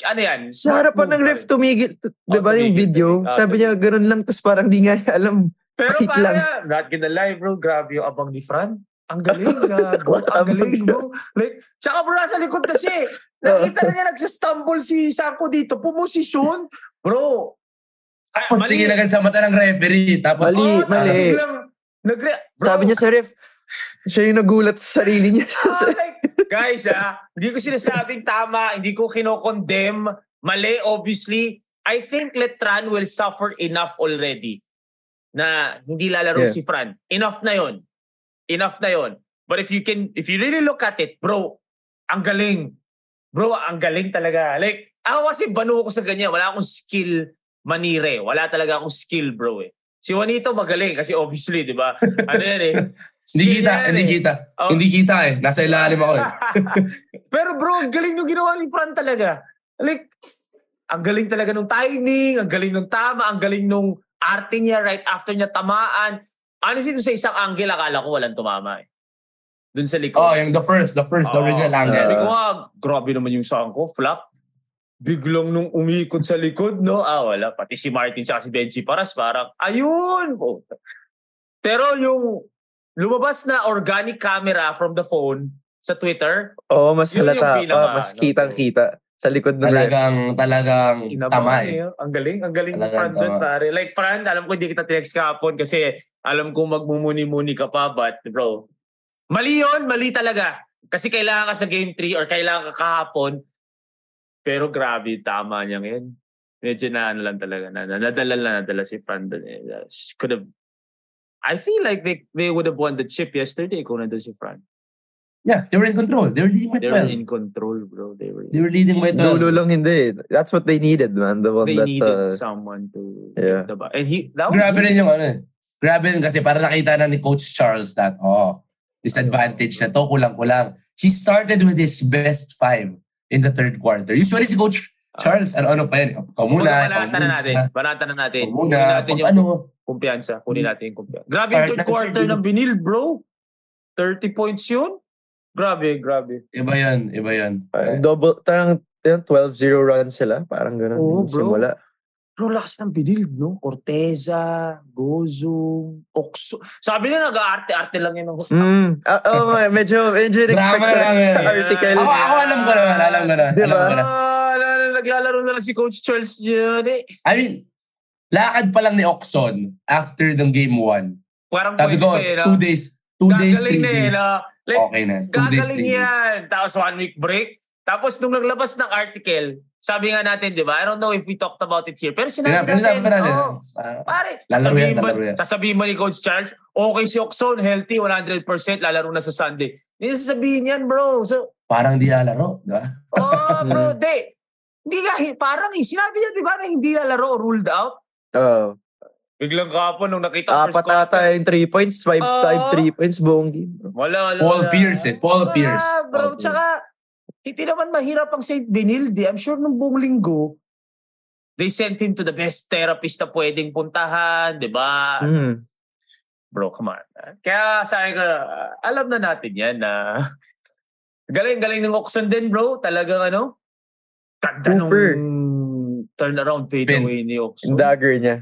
ano yan? sa harapan ng ref tumigil, di Oh, ba yung tumigil, video? Ah, Sabi niya, ganun lang, tapos parang di nga niya alam. Pero para, not gonna lie, bro. Grabe yung abang ni Fran. Ang galing, gago. Ang galing, bro. Like, tsaka bro, nasa likod na siya. eh. Nakita na niya nagsastumble si Sanko dito. Pumosisyon. Bro. Tapos tingin agad sa mata ng referee. Tapos, Mali, tapos mali. biglang nagre... Bro, Sabi niya sa ref, siya yung nagulat sa sarili niya. ah, like, guys, ah, hindi ko sinasabing tama. Hindi ko kinokondemn. Mali, obviously. I think Letran will suffer enough already na hindi lalaro Yeah. si Fran. Enough na yon. Enough na yon. But if you can, if you really look at it, bro, ang galing. Bro, ang galing talaga. Like, ako kasi banu ko sa ganyan. Wala akong skill manire. Wala talaga akong skill, bro eh. Si Juanito magaling kasi obviously, di ba? Ano yan eh. hindi kita, hindi eh. kita. Oh. Hindi kita eh. Nasa ilalim ako eh. Pero bro, galing nung ginawa ni Fran talaga. Like, ang galing talaga nung timing, ang galing nung tama, ang galing nung arte niya right after niya tamaan. Honestly, sa isang angle, akala ko walang tumama eh. Dun sa likod. Oh, yung the first, the first, the Oo. original Sabi angle. ko nga, grabe naman yung saan ko, flop. Biglang nung umikot sa likod, no? Ah, wala. Pati si Martin sa si Benji Paras, parang, ayun! Oh. Pero yung lumabas na organic camera from the phone sa Twitter, Oo, mas Yun yung halata. pinaka, pa, mas ano, kitang-kita. Sa likod ng. Talagang, talagang Inabangan tama eh. eh. oh. Ang galing, ang galing ng Talagang Fran doon, tama. pare. Like, Fran, alam ko hindi kita tinext kahapon kasi alam ko magmumuni-muni ka pa, but bro, mali yun, mali talaga. Kasi kailangan ka sa game 3 or kailangan ka kahapon. Pero grabe, tama niya ngayon. Medyo na ano lang talaga, na, na, nadala lang nadala si Fran. Eh. Could have, I feel like they, they would have won the chip yesterday kung nandun si Fran. Yeah, they were in control. They were leading by They were 12. in control, bro. They were They were leading by 12. Dulo lang hindi. That's what they needed, man. The one they that, needed uh, someone to yeah. get the ba- And he, that was Grabe rin yung ano eh. Grabe rin kasi para nakita na ni Coach Charles that, oh, disadvantage na to, kulang-kulang. He started with his best five in the third quarter. Usually si Coach Charles, ano, ano pa yan? Ikaw muna, Panatan na natin. Panatan na natin. Ikaw Kunin muna. natin Pag yung ano, kumpiyansa. Kunin natin yung kumpiyansa. Grabe yung third quarter ng binil, bro. 30 points yun. Grabe, grabe. iba yun, iba yun. uh, double, tarang yun, 12-0 run sila. Parang ganun. Oo, bro. Simula. Bro, lakas ng binil, no? Corteza, Gozo, Oxo. Sabi niya, nag-aarte-arte lang yun. ng- Mm. Ah, oh, nga, medyo, medyo in-expect ko sa article. Ako, ako alam ko naman, alam ko na. Di Alam ba? ko na. Ah, na- naglalaro na lang si Coach Charles dyan eh. I mean, lakad pa lang ni Oxon after ng game one. Parang Sabi ko, eh, two days, two days, Gagaling three na eh, days. no? Like, Okay na. Two days, Gagaling three days. yan. Tapos one week break. Tapos nung naglabas ng article, sabi nga natin, di ba? I don't know if we talked about it here. Pero sinabi natin, oh, Ah, pare, Lalaro sasabihin, yan. sasabihin mo ni Coach Charles, okay si Oxon, healthy, 100%, lalaro na sa Sunday. Hindi sasabihin yan, bro. So, parang di lalaro. Di ba? oh, bro, di. Hindi nga, parang eh, sinabi niya, di ba, na hindi lalaro, ruled out. Oh. Biglang kapon nung nakita first Apat ata yung 3 points, 5 Oo. five 3 points buong game. Wala, wala. Paul. Pierce eh. Paul Wala, Pierce. bro. Paul Pierce. Hindi naman mahirap ang St. Benilde. I'm sure nung buong linggo, they sent him to the best therapist na pwedeng puntahan, di ba? Mm. Bro, come on. Kaya sabi ko, alam na natin yan na galing-galing ng Oxon din, bro. Talagang ano, ganda nung turnaround fadeaway ni Oxon. Dagger niya.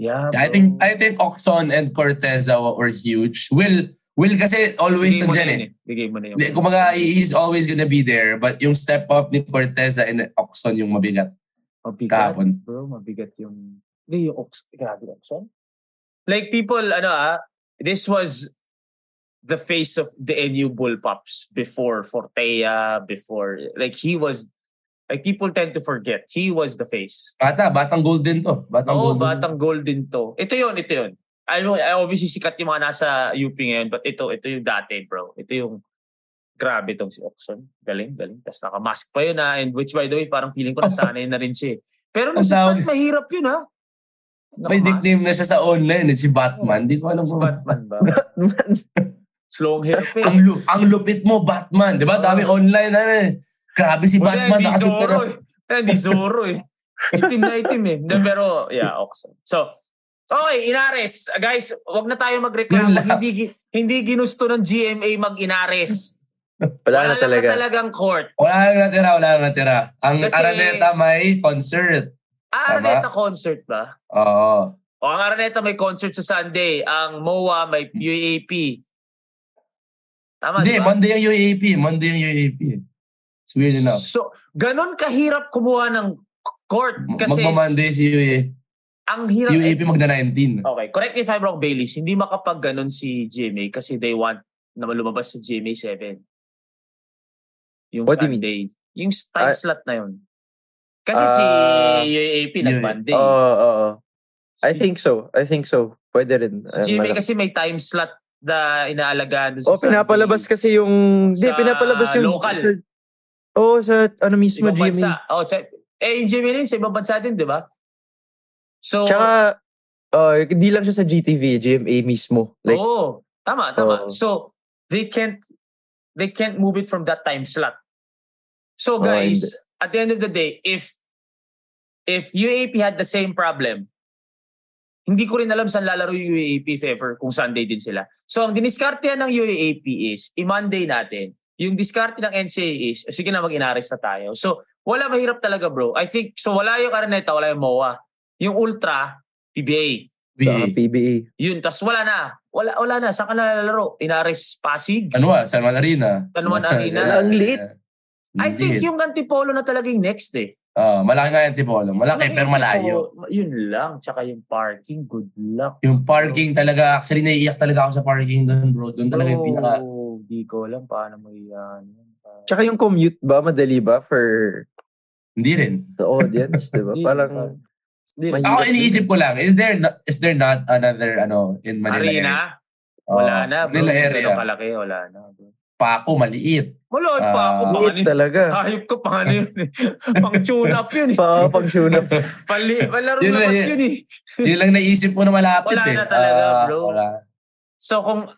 Yeah, Yeah, I bro. think I think Oxon and Corteza were huge. Will Will kasi always Bigay mo na nandyan yun eh. Bigay mo na yun. Hindi, Kumbaga, he's always gonna be there. But yung step up ni Corteza and Oxon yung mabigat Mabigat. kahapon. Bro, mabigat yung... Hindi, yung Ox... Grabe yung Oxon. Like people, ano ah, this was the face of the NU Bullpups before Fortea, before... Like he was... Like people tend to forget. He was the face. Bata, batang golden to. Batang Oo, golden. batang golden to. Ito yun, ito yun. I know, I obviously sikat yung mga nasa UP ngayon, but ito, ito yung dati, bro. Ito yung grabe tong si Oxon. Galing, galing. Tapos naka-mask pa yun ha. And which by the way, parang feeling ko nasanay na rin siya. eh. Pero nung Ang sa mahirap yun ha. May Naka-mask. nickname na siya sa online. eh, Si Batman. Di ko alam Si kung... Batman ba? Slong hair pa ang, eh. lu- ang lupit mo, Batman. Di ba? Dami Oo. online. Ano eh. Grabe si Wala, Batman. hindi na. eh. Hindi Zorro eh. Itim na itim eh. Hindi, Pero, yeah, Oxon. So, okay, Inares. Guys, wag na tayo magreklamo. Hindi, hindi ginusto ng GMA mag-Inares. Wala, na lang talaga. talagang court. Wala nang natira, wala nang natira. Ang Kasi- Araneta may concert. Ah, Tama. Araneta concert ba? Oo. O, ang Araneta may concert sa Sunday. Ang MOA may UAP. Tama, Hindi, di ba? Monday yung UAP. Monday yung UAP. It's weird enough. So, ganun kahirap kumuha ng court. Kasi Magmamonday si UAP. Ang Si hirap. UAP magda 19. Okay, correct me if I'm wrong, Baileys. Hindi makapag ganun si GMA kasi they want na lumabas sa GMA 7. Yung What? Sunday. Yung time Ah. slot na yun. Kasi si Ah, UAP yun. nag-Monday. Oo, oo, oo. I Si- think so. I think so. Pwede rin. Si GMA malak- kasi may time slot na inaalagaan Oh, sa pinapalabas Sunday. kasi yung... Hindi, pinapalabas yung... local. Sa, oh, sa ano mismo, Ibang GMA. bansa. Oh, sa, eh, yung GMA rin, sa ibang bansa din, di ba? So, Tsaka, oh, hindi lang siya sa GTV, GMA mismo. Like, Oo. Tama, tama. Oo. So, they can't they can't move it from that time slot. So Oo, guys, hindi. at the end of the day, if if UAP had the same problem, hindi ko rin alam saan lalaro yung UAP if ever, kung Sunday din sila. So, ang diniskarte ng UAP is, i-Monday natin. Yung diskarte ng NCAA is, sige na, mag-inares na tayo. So, wala mahirap talaga bro. I think, so wala yung Araneta, wala yung MOA. Yung Ultra, PBA. PBA. Yun, tas wala na. Wala, wala na. Saan ka na lalaro? Inares Pasig? Ano ba? San Juan Arena. San Juan Arena. Ang liit. I Hindi. think yung Antipolo na talagang next eh. Ah, malaki nga yung Tipolo. Malaki, pero malayo. Antipolo, Yun lang. Tsaka yung parking, good luck. Yung parking talaga, actually naiiyak talaga ako sa parking doon, bro. Doon talaga yung pinaka... Bro, Di ko alam paano mo yan. Tsaka yung commute ba, madali ba for Hindi rin. the audience, di ba? Hindi, Parang, Hindi, Mahirap Ako iniisip ko lang, is there not, is there not another ano in Manila area? Arena? Oo, Wala na. Bro, Manila area. kalaki, wala na. bro. Paco, maliit. Wala pa Ah, ako. Pang liit ano, talaga. hayop ko pang ano yun. eh. pang tune up yun. eh. Pa, pag tune up. Pali, palaro Yun na labas yun. yun eh. Yun lang naisip ko na malapit Wala eh. na talaga, Ah, bro. Wala. So kung,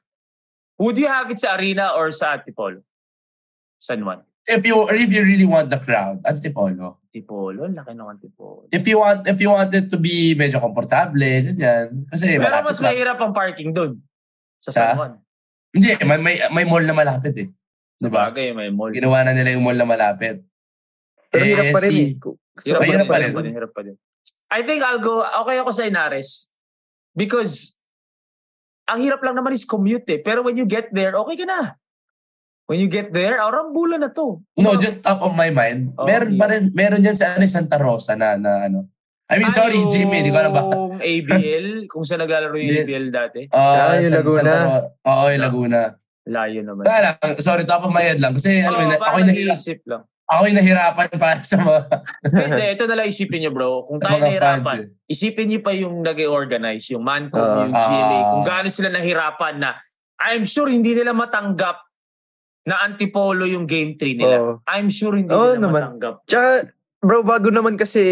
would you have it sa arena or sa Antipolo? San Juan? If you or if you really want the crowd, Antipolo. Antipolo, laki ng Antipolo. If you want if you want it to be medyo komportable, ganyan. Kasi Pero malapit mas mahirap ang parking doon. Sa Sa? San Juan. Hindi, may, may, may mall na malapit eh. Diba? Sabagay, may mall. Ginawa na nila yung mall na malapit. Pero hirap pa rin si- eh. Pa rin. Hirap pa rin. Hirap pa rin. I think I'll go, okay ako sa Inares. Because, ang hirap lang naman is commute eh. Pero when you get there, okay ka na. When you get there, arambulan na to. No, just top of my mind. Oh, meron yeah. pa rin, meron yan sa ano, Santa Rosa na, na ano. I mean, sorry, Ay, Jimmy, di ko alam ba? Yung ABL, kung saan naglalaro yung. ABL dati. Ah, Ah, yung San- Laguna. Santa Ro- Oo, yung Laguna. Layo naman. Wala lang, sorry, top of my head lang. Kasi, alam mo, Oh, yun, parang ako yung nahira- nag-iisip lang. ako yung nahirapan para sa mga, Hindi, ito na lang isipin nyo bro. Kung tayo mga fans. nahirapan, Eh. isipin niyo pa yung nag-organize, yung Mancom, Ah. yung GLA, Ah. kung gaano sila nahirapan na I'm sure hindi nila matanggap na antipolo yung game 3 nila. Oo. I'm sure hindi Oo nila naman. matanggap. Tsaka, bro, bago naman kasi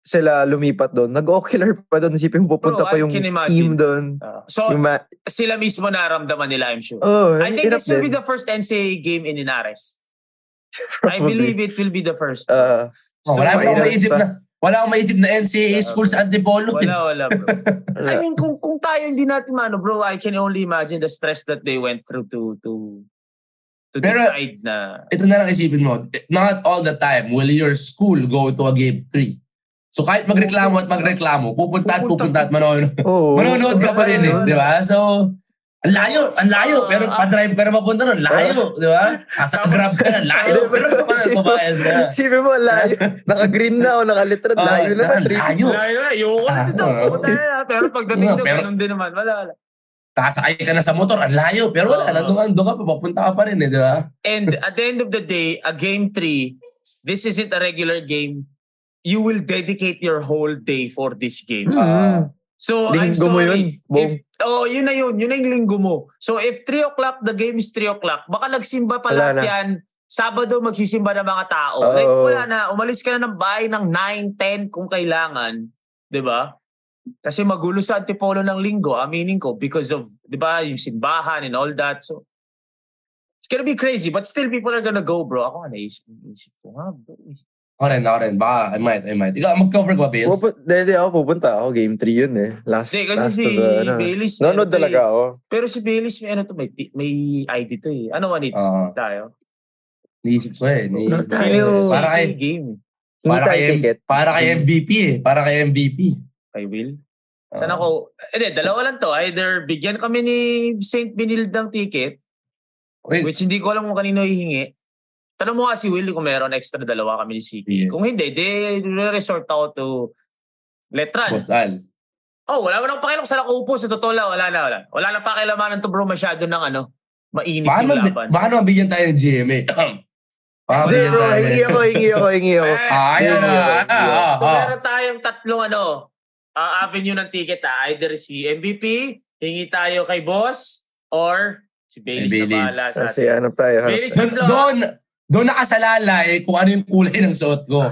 sila lumipat doon, nag-ocular pa doon. Isipin mo, pupunta Bro, pa yung team doon. Uh, so, Yung ma- sila mismo naramdaman nila, I'm sure. oh, I think this will be din. the first NCAA game in Inares. I believe it will be the first. Oh, So, wala akong maisip pa. na, wala akong maisip na NCAA school sa Antipolo. eh. wala, wala, bro. I mean, kung kung tayo hindi natin mano, bro, I can only imagine the stress that they went through to to to Pero- decide na Ito na lang isipin mo, not all the time will your school go to a game 3. So kahit magreklamo at magreklamo, pupunta at Pupunta. at manonood. Oo. Manonood ka pa rin eh, di ba? So, ang layo, ang layo. Pero ah. pa-drive ka na mapunta nun, layo, di ba? Asa grab ka na, layo. Pero ka na, isipin mo- babayad ka. Isipin mo, layo. Naka-green na o naka-literal. Oo, layo three- layo. Layo na, ayoko na dito. Ah, Pupunta na. Pero pagdating doon, pero- ganun din naman. Wala, wala. Kasakay ka na sa motor, ang layo. Pero wala, Oo. nandun, doon ka pa, papunta ka pa rin eh, di ba? And at the end of the day, a game three, this isn't a regular game. You will dedicate your whole day for this game. Mm. So, I'm Linggo mo sorry. yun, Bong. If, oh, yun na yun. Yun na yung linggo mo. So, if 3 o'clock, the game is 3 o'clock, baka nagsimba pa lahat na. yan. Sabado, magsisimba ng mga tao. Oo. Like, wala na. Umalis ka na ng bahay ng 9, 10 kung kailangan. 'Di ba? Kasi magulo sa antipolo ng linggo, aminin ko, because of, di ba, yung simbahan and all that. So, it's gonna be crazy, but still people are gonna go, bro. Ako nga, naisip, naisip ko nga, bro. Ako rin, ako rin. Baka, I might, I might. Ikaw, mag-cover ka ba, Bills? Pupu- Hindi, ako pupunta ako. Game 3 yun eh. Last, Hindi, kasi last si of the, ano. Baileys, Nanonood meron to eh. talaga ako. Pero si Baileys, may ano to, may, may ID to eh. Ano one it's Oo. tayo? Niisip ko eh. Ni, No, tayo. Para kay, game eh. Hindi para kay, para kay MVP eh. Para kay MVP. Kay Will. Saan Ah. ako? Eh, dalawa lang to. Either bigyan kami ni St. Benilde ng ticket, Wait, which hindi ko alam kung kanino hihingi. Tanong mo nga si Will kung meron extra dalawa kami ni Siki. Yeah. Kung hindi, di resort ako to Letran. Boss Al. Oh, wala mo nang pakialam sa nakaupo. Sa totoo lang, wala na, wala. Wala na pakialamanan to bro masyado ng ano, mainit Baka yung laban. baka naman bigyan tayo ng GMA. Hindi bro, hingi ako, hingi ako, hingi ako. Eh, Ah, ayun Hindi, na. hindi, Kung ah. meron tayong tatlong ano, ah, avenue ng ticket ah, either si MVP, hingi tayo kay boss, or si Baileys na Baileys. bahala sa Kasi atin. ano tayo. Baileys. Doon, doon, doon nakasalalay kung ano yung kulay ng suot ko.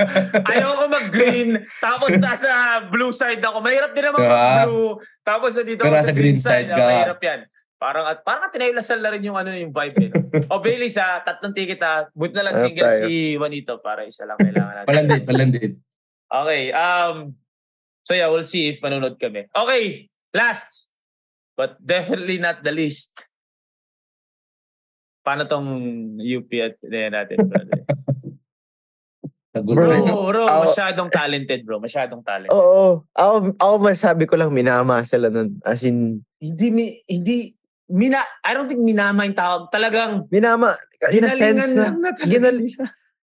Ayoko mag-green, tapos nasa blue side ako. Mahirap din naman Diba? mag-blue. Tapos nandito Pero ako sa green green side. side ah, ka. mahirap yan. Parang at parang at tinayulasal na rin yung ano yung vibe eh. no? o Baileys ha, tatlong ticket ha. Buti na lang single tayo? si Juanito para isa lang kailangan natin. Palandit, palandit. Okay. Um, so yeah, we'll see if manunod kami. Okay. Last, but definitely not the least. Paano tong UP at eh, natin, brother? Nagulo Bro, bro, Ako- masyadong talented, bro. Masyadong talented. Oo. Ako, ako masabi ko lang minama sila nun. As in, Hindi, mi- hindi, mina, I don't think minama yung tawag. Talagang, Minama, in a sense na, lang na ginal-.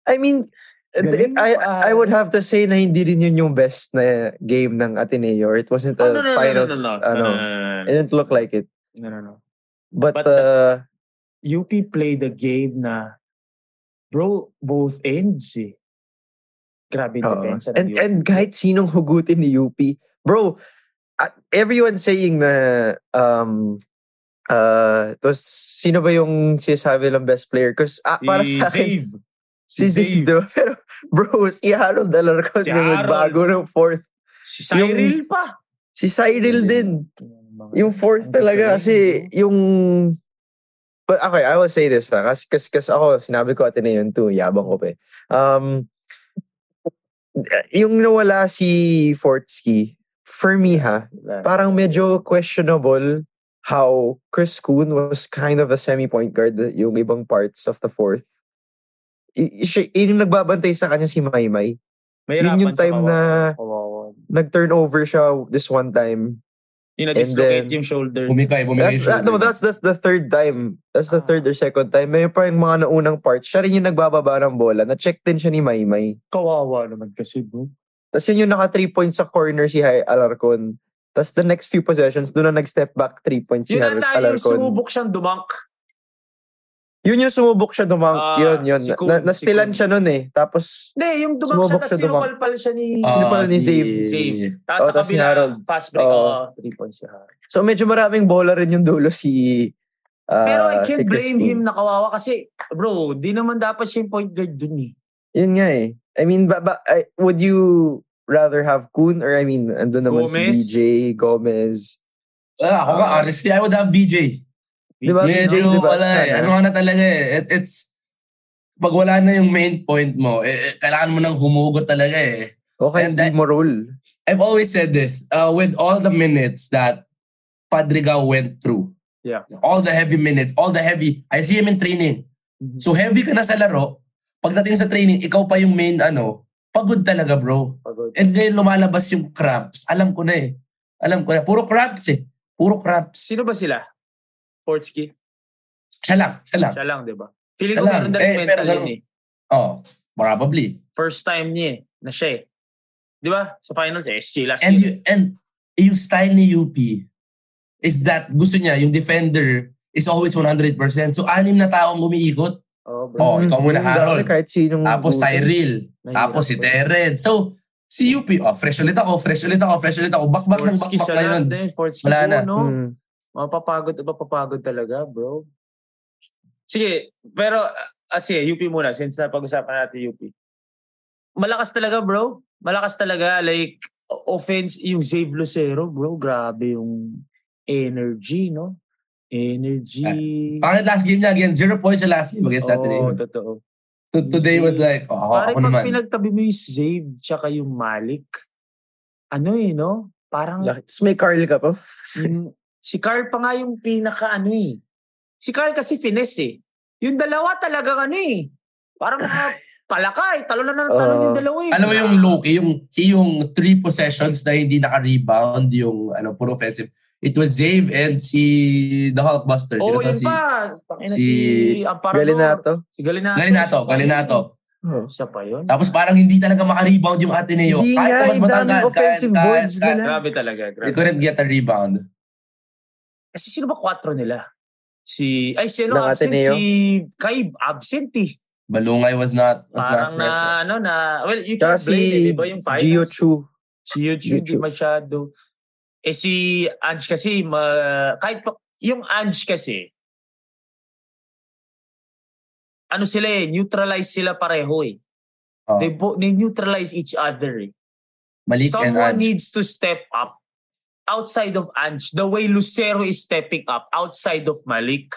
I mean, Galing I, pa. I would have to say na hindi rin yun yung best na game ng Ateneo. It wasn't Oh, no, no, no, finals. no, no, no, ano, no, no, no, It didn't look like it. no, no, no. But, But uh, UP played the game na, bro, both ends eh. Grabe Oo. depensa and, UP. and kahit sinong hugutin ni UP, bro, uh, everyone saying na um uh to sino ba yung sinasabi ng best player? Because para si sa akin, Zave. Si Zave, diba? Pero bro, si Harold Alarcon Si yung Harold. bago ng fourth. Si Cyril pa. Si Cyril din. Yung fourth talaga kasi yung But okay, I will say this ha. Kasi, kasi, kasi ako, sinabi ko atin na yun too. Yabang ko pa eh. Um, yung nawala si Fortsky, for me ha, parang medyo questionable how Chris Kuhn was kind of a semi-point guard yung ibang parts of the fourth. Siya, yung nagbabantay sa kanya si Maymay. Mahirapan yun yung time na-. Nag-turnover siya this one time. Yung na-dislocate yung shoulder. Bumikay, bumikay. That's, that, no, that's that's the third time. That's the Ah. third or second time. May pa yung mga naunang parts. Siya rin yung nagbababa ng bola. Na-check din siya ni Maymay. Kawawa naman kasi bro. Tapos yun yung naka 3 points sa corner si Hay Alarcon. Tapos the next few possessions, doon na nag-step back 3 points si Yun Har- ata yung Alarcon. sumubok siyang dumunk. Yun yung sumubok siya dumang. Ah, yun, yun. si Na, Kuhn, na, si nastilan Kuhn. siya nun eh. Tapos, Hindi, yung dumunk siya Sumubok tapos siya, dumunk. sinupalpal siya ni... Ano pala ni Zave? Zave. Tapos Oh, sa tapos si kabila, Harold. fast break. Oo. Oh, three points si Harold. so medyo maraming bola rin yung dulo si ah, Pero I si can't Chris blame Kuhn. him na kawawa kasi, bro, di naman dapat siya yung point guard dun eh. Yun nga eh. I mean, ba, ba, I- would you rather have Kuhn or I mean, andun naman Gomez? si BJ, Gomez. Ah, ako nga, Ah, honestly, I would have BJ. Di ba? BJ, Medyo, no? Di ba? wala eh. Ano na talaga eh. It, it's, pag wala na yung main point mo, eh, eh, kailangan mo nang humugot talaga eh. Okay, And hindi that- mo roll. I've always said this, uh, with all the minutes that Padrigal went through, Yeah. all the heavy minutes, all the heavy, I see him in training. Mhm. So heavy ka na sa laro, pagdating sa training, ikaw pa yung main ano, pagod talaga bro. Pagod. And then lumalabas yung cramps. Alam ko na eh. Alam ko na. Puro cramps eh. Puro cramps. Sino ba sila? Fortsky? Siya lang. Siya lang. Siya lang, di ba? Feeling Siya ko lang. meron na rin Eh, mental pero yun eh. Oh, probably. First time niya eh, na siya eh. Di ba? Sa finals, SG last And year. you, and yung style ni UP is that gusto niya, yung defender is always 100%. So, anim na taong umiikot. Oh, bro. Oh, ikaw muna, Harold. Kahit sinong Tapos. Cyril. Tapos si. Tered. So, si UP, oh, fresh ulit ako, fresh ulit ako, fresh ulit ako. Bakbak ng bakbak na yun. Wala po, na. no? Mm. Mapapagod, mapapagod talaga, bro. Sige, pero, ah, sige, UP muna, since napag-usapan natin UP. Malakas talaga, bro. Malakas talaga. Like, offense, yung Zave Lucero, bro, grabe yung energy, no? Energy. Pangit last game niya again, zero points sa last game against Oo, Saturday. totoo. To- Today was like, oh, ako, Pare, ako pag naman. pinagtabi mo yung Zave tsaka yung Malik, ano eh, no? Parang, Tapos may Carl ka pa. Si Carl pa nga yung pinaka ano eh. Si Carl kasi finesse eh. Yung dalawa talagang ano eh. Parang mga palakay. Talo na ng talo Oo. yung dalawa eh. Alam mo yung Loki, yung, yung three possessions na hindi naka-rebound, yung ano, puro offensive. It was Zave and si the Hulkbuster. To? yun si, pa. Si si, Amparador. Galinato. Si Galinato. Galinato, Galinato. Oh. yun. Isa pa yun. Tapos parang hindi talaga maka-rebound yung Ateneo. Hindi Kahit nga, mas matangkad, daming offensive kahit- boards kahit- nila. Grabe talaga. They Grabe. couldn't get a rebound. Kasi sino ba kwatro nila? Si, ay sino Ng absent? Ateneo? Si Kaib, absent eh. Balungay was not was Parang not present. na, ano na, well, you can't blame si eh, di ba yung finals? Gio Chu. Si YouTube, di YouTube. masyado. Eh si Ange kasi, ma, kahit pa, yung Ange kasi, ano sila eh, neutralize sila pareho eh. Oh, They, bo- they neutralize each other eh. Malik and Someone Ange. needs to step up outside of Ange the way Lucero is stepping up outside of Malik.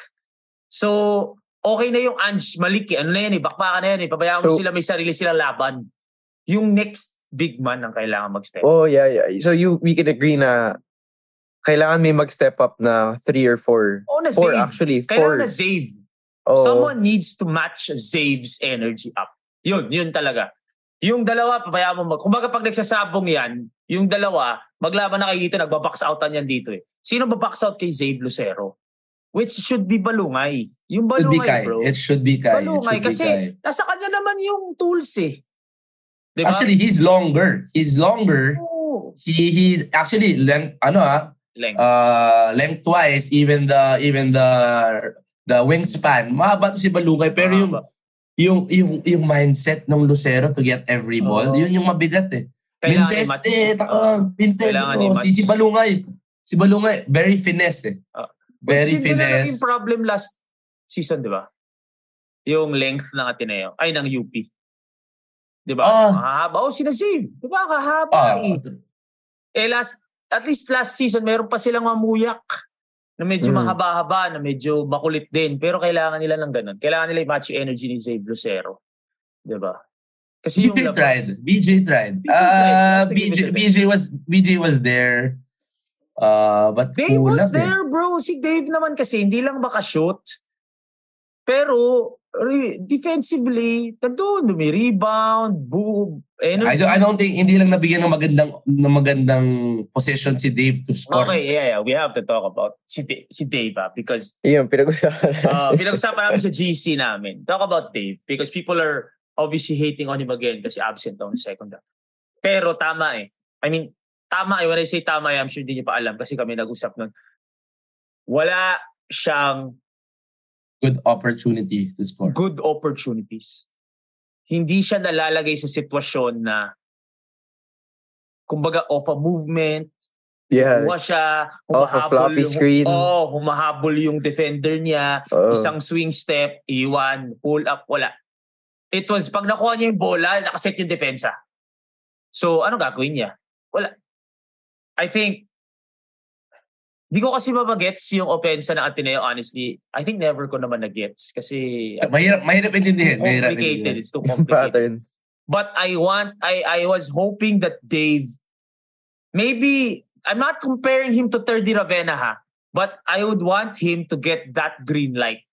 So, okay na yung Ange Malik eh. Ano na yan eh, bakbakan na yan eh. Pabayaan mo So- sila, may sarili silang laban. Yung next big man ang kailangan mag-step. Oh, yeah, yeah. So you, we can agree na kailangan may mag-step up na three or four. O na Four, Zave. actually. Kailangan Four. na Zave. Oh. Someone needs to match Zave's energy up. Yun, yun talaga. Yung dalawa, pabayaan mo mag... Kumbaga pag nagsasabong yan, yung dalawa, maglaban na kayo dito, nagbabox outan yan dito eh. Sino ba box out kay Zave Lucero? which should be Balungay. Yung Balungay, bro. It should be Kai. Balungay should be kasi Kai. nasa kanya naman yung tools eh. Di ba? Actually, he's longer. He's longer. Oo. He he actually length ano ah Length. uh lengthwise even the even the the wingspan mahaba to si Balungay pero Mahaba. yung yung yung mindset ng Lucero to get every ball Oo. yun yung mabigat eh Kailangan Mintes eh taka Mintes oh, si si Balungay si Balungay very finesse eh Ah. very yun finesse yung problem last season, di ba? Yung length ng Ateneo. Ay, ng UP. Di ba? Ah. Mahaba. Oh, sinasave. Di ba? Kahaba ah eh. Eh, last, at least last season, meron pa silang mamuyak na medyo Mm. mahaba-haba, na medyo makulit din. Pero kailangan nila ng ganun. Kailangan nila i-match yung energy ni Zave Lucero. Di ba? Kasi yung BJ labas. tried BJ tried BJ uh. BJ BJ was BJ was there uh but Dave was kulang eh. there, bro. Si Dave naman kasi, hindi lang makashoot. Pero, re- defensively, nandun, rebound, boom, energy. I don't, I don't think hindi lang nabigyan ng magandang ng magandang position si Dave to score. Okay, yeah, yeah. We have to talk about si, Da- si Dave ah, because Yun, pinag-usapan uh, natin. pinag-usapan namin sa GC namin. Talk about Dave because people are obviously hating on him again kasi absent on second half. Pero tama eh. I mean, tama eh. When I say tama eh, I'm sure hindi niyo pa alam kasi kami nag-usap nun. Wala siyang Good opportunity to score. good opportunities. Hindi siya nalalagay sa sitwasyon na kumbaga off a movement, Yeah. kuha siya, Off a floppy yung- screen. Oo, humahabol yung defender niya, Oo. isang swing step, iwan, pull up, wala. It was, pag nakuha niya yung bola, nakaset yung depensa. So, ano gagawin niya? Wala. I think, di ko kasi mabagets yung opensa ng Ateneo, honestly. I think never ko naman na-gets kasi Mahirap, mahirap intindihin. Mahirap complicated. It's too complicated. But I want, I, I was hoping that Dave, maybe, I'm not comparing him to 30 Ravenna ha, but I would want him to get that green light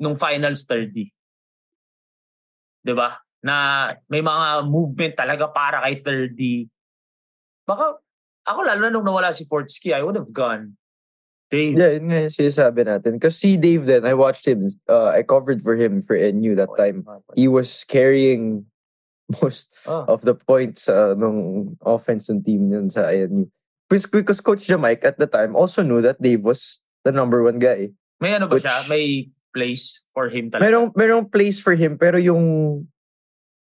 nung finals 30. 'Di ba? Na may mga movement talaga para kay 30. Baka, ako lalo na nung nawala si Fortsky, I would have gone. Dave. Yeah, yun nga yung sinasabi natin. Because si Dave then, I watched him, uh, I covered for him for NU that time. He was carrying most Oh. of the points uh, nung offense ng team niyan sa INU. Because, Coach Jamaica at the time also knew that Dave was the number one guy. May ano ba Which- siya? May place for him talaga? Merong, merong place for him, pero yung,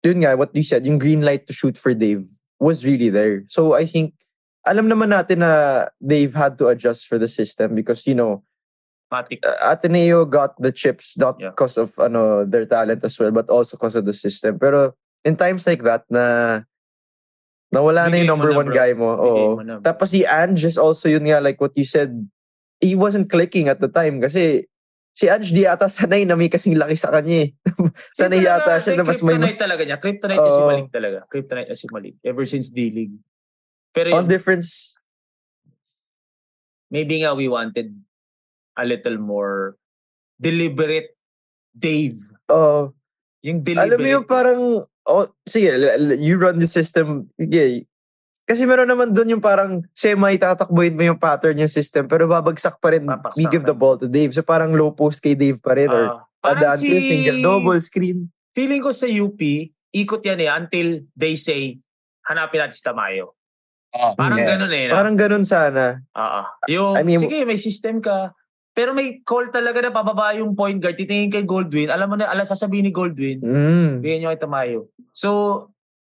yun nga, what you said, yung green light to shoot for Dave was really there. So I think, alam naman natin na Dave had to adjust for the system because, you know, Matic. uh, Ateneo got the chips not Yeah. because of ano their talent as well but also because of the system pero in times like that na nawala na yung mo number na, one bro. guy mo oo mo na, tapos si Ange is also yun nga like what you said he wasn't clicking at the time kasi si Ange di ata sanay na may kasing laki sa kanya eh sanay yata siya na mas may Kryptonite talaga niya. Kryptonite niya si Oo. Malik talaga. Kryptonite niya si Malik. Ever since D-League. Pero on yun, difference maybe nga we wanted a little more deliberate Dave. oh Yung deliberate. Alam mo yung parang, oh, sige, you run the system. Sige. Kasi meron naman doon yung parang semi-tatakbuhin mo yung pattern yung system pero babagsak pa rin. Babagsak We give the ball to Dave. So parang low post kay Dave pa rin or Ah, parang si... single double screen. Feeling ko sa UP, ikot yan eh until they say, hanapin natin si Tamayo. Oh, Parang yeah. ganun eh. na. Parang ganun sana. Oo. Yung, I mean- sige, may system ka. Pero may call talaga na pababa yung point guard. Titingin kay Goldwyn. Alam mo na, alam sasabihin ni Goldwyn, Mm. bigyan nyo kay Tamayo. So,